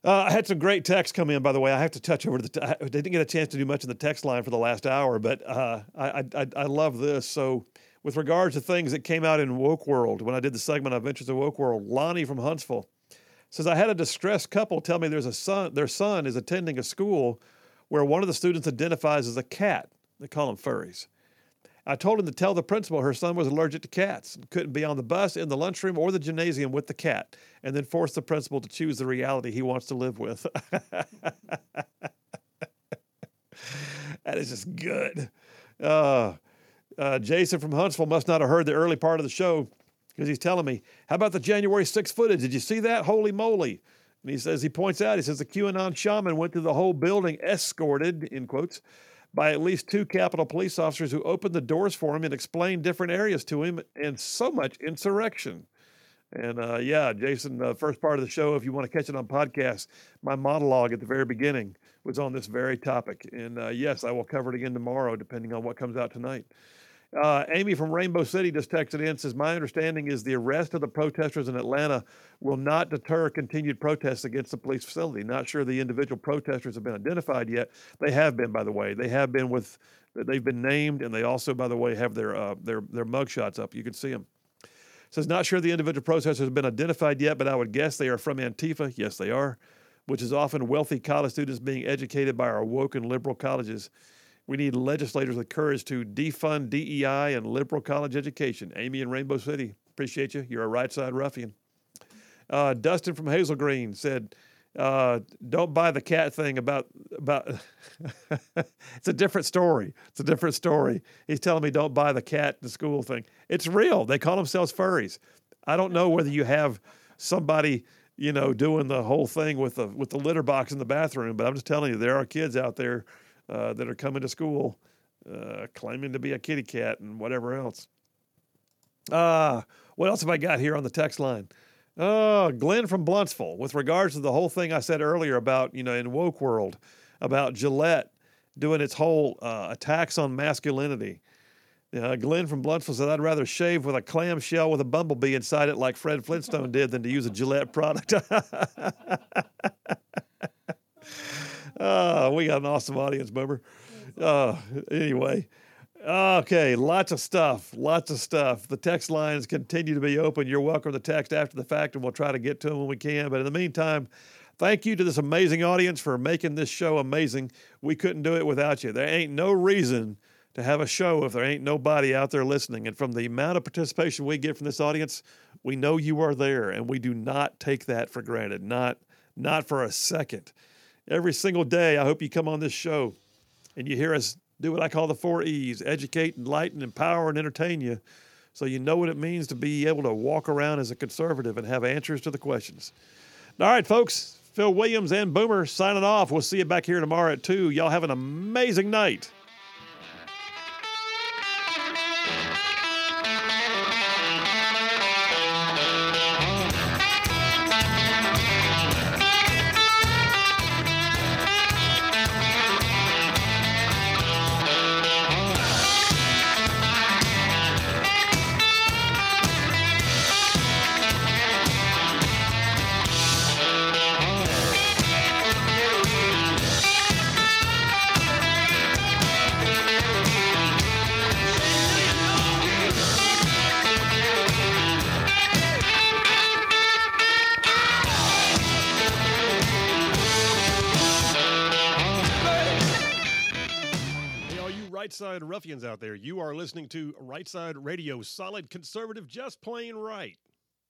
Uh, I had some great texts come in, by the way. I have to touch over the. T- I didn't get a chance to do much in the text line for the last hour, but uh, I, I I love this. So, with regards to things that came out in Woke World, when I did the segment on Adventures of Woke World, Lonnie from Huntsville says I had a distressed couple tell me there's a son. Their son is attending a school where one of the students identifies as a cat. They call them furries. I told him to tell the principal her son was allergic to cats and couldn't be on the bus, in the lunchroom, or the gymnasium with the cat, and then force the principal to choose the reality he wants to live with. (laughs) that is just good. Uh, uh, Jason from Huntsville must not have heard the early part of the show because he's telling me, How about the January 6th footage? Did you see that? Holy moly. And he says, he points out, he says, the QAnon shaman went through the whole building escorted, in quotes, by at least two Capitol police officers who opened the doors for him and explained different areas to him, and so much insurrection. And uh, yeah, Jason, the uh, first part of the show, if you want to catch it on podcast, my monologue at the very beginning was on this very topic. And uh, yes, I will cover it again tomorrow, depending on what comes out tonight. Uh, Amy from Rainbow City just texted in says, My understanding is the arrest of the protesters in Atlanta will not deter continued protests against the police facility. Not sure the individual protesters have been identified yet. They have been, by the way. They have been with, they've been named, and they also, by the way, have their uh, their their mugshots up. You can see them. Says, Not sure the individual protesters have been identified yet, but I would guess they are from Antifa. Yes, they are, which is often wealthy college students being educated by our woke and liberal colleges. We need legislators with courage to defund DEI and liberal college education. Amy in Rainbow City, appreciate you. You're a right side ruffian. Uh, Dustin from Hazel Green said, uh, "Don't buy the cat thing about about." (laughs) it's a different story. It's a different story. He's telling me don't buy the cat the school thing. It's real. They call themselves furries. I don't know whether you have somebody you know doing the whole thing with the with the litter box in the bathroom, but I'm just telling you there are kids out there uh, that are coming to school uh, claiming to be a kitty cat and whatever else. Uh, what else have I got here on the text line? Uh, Glenn from Blountsville, with regards to the whole thing I said earlier about, you know, in woke world, about Gillette doing its whole uh, attacks on masculinity. Uh, Glenn from Blountsville said, I'd rather shave with a clamshell with a bumblebee inside it like Fred Flintstone did than to use a Gillette product. (laughs) Oh, we got an awesome audience, member. Uh, anyway, okay, lots of stuff, lots of stuff. The text lines continue to be open. You're welcome to text after the fact, and we'll try to get to them when we can. But in the meantime, thank you to this amazing audience for making this show amazing. We couldn't do it without you. There ain't no reason to have a show if there ain't nobody out there listening. And from the amount of participation we get from this audience, we know you are there, and we do not take that for granted. Not not for a second every single day. I hope you come on this show and you hear us do what I call the four E's educate, enlighten, empower, and entertain you so you know what it means to be able to walk around as a conservative and have answers to the questions. All right, folks, Phil Williams and Boomer signing off. We'll see you back here tomorrow at 2. Y'all have an amazing night. Ruffians out there. You are listening to Right Side Radio, solid conservative, just plain right.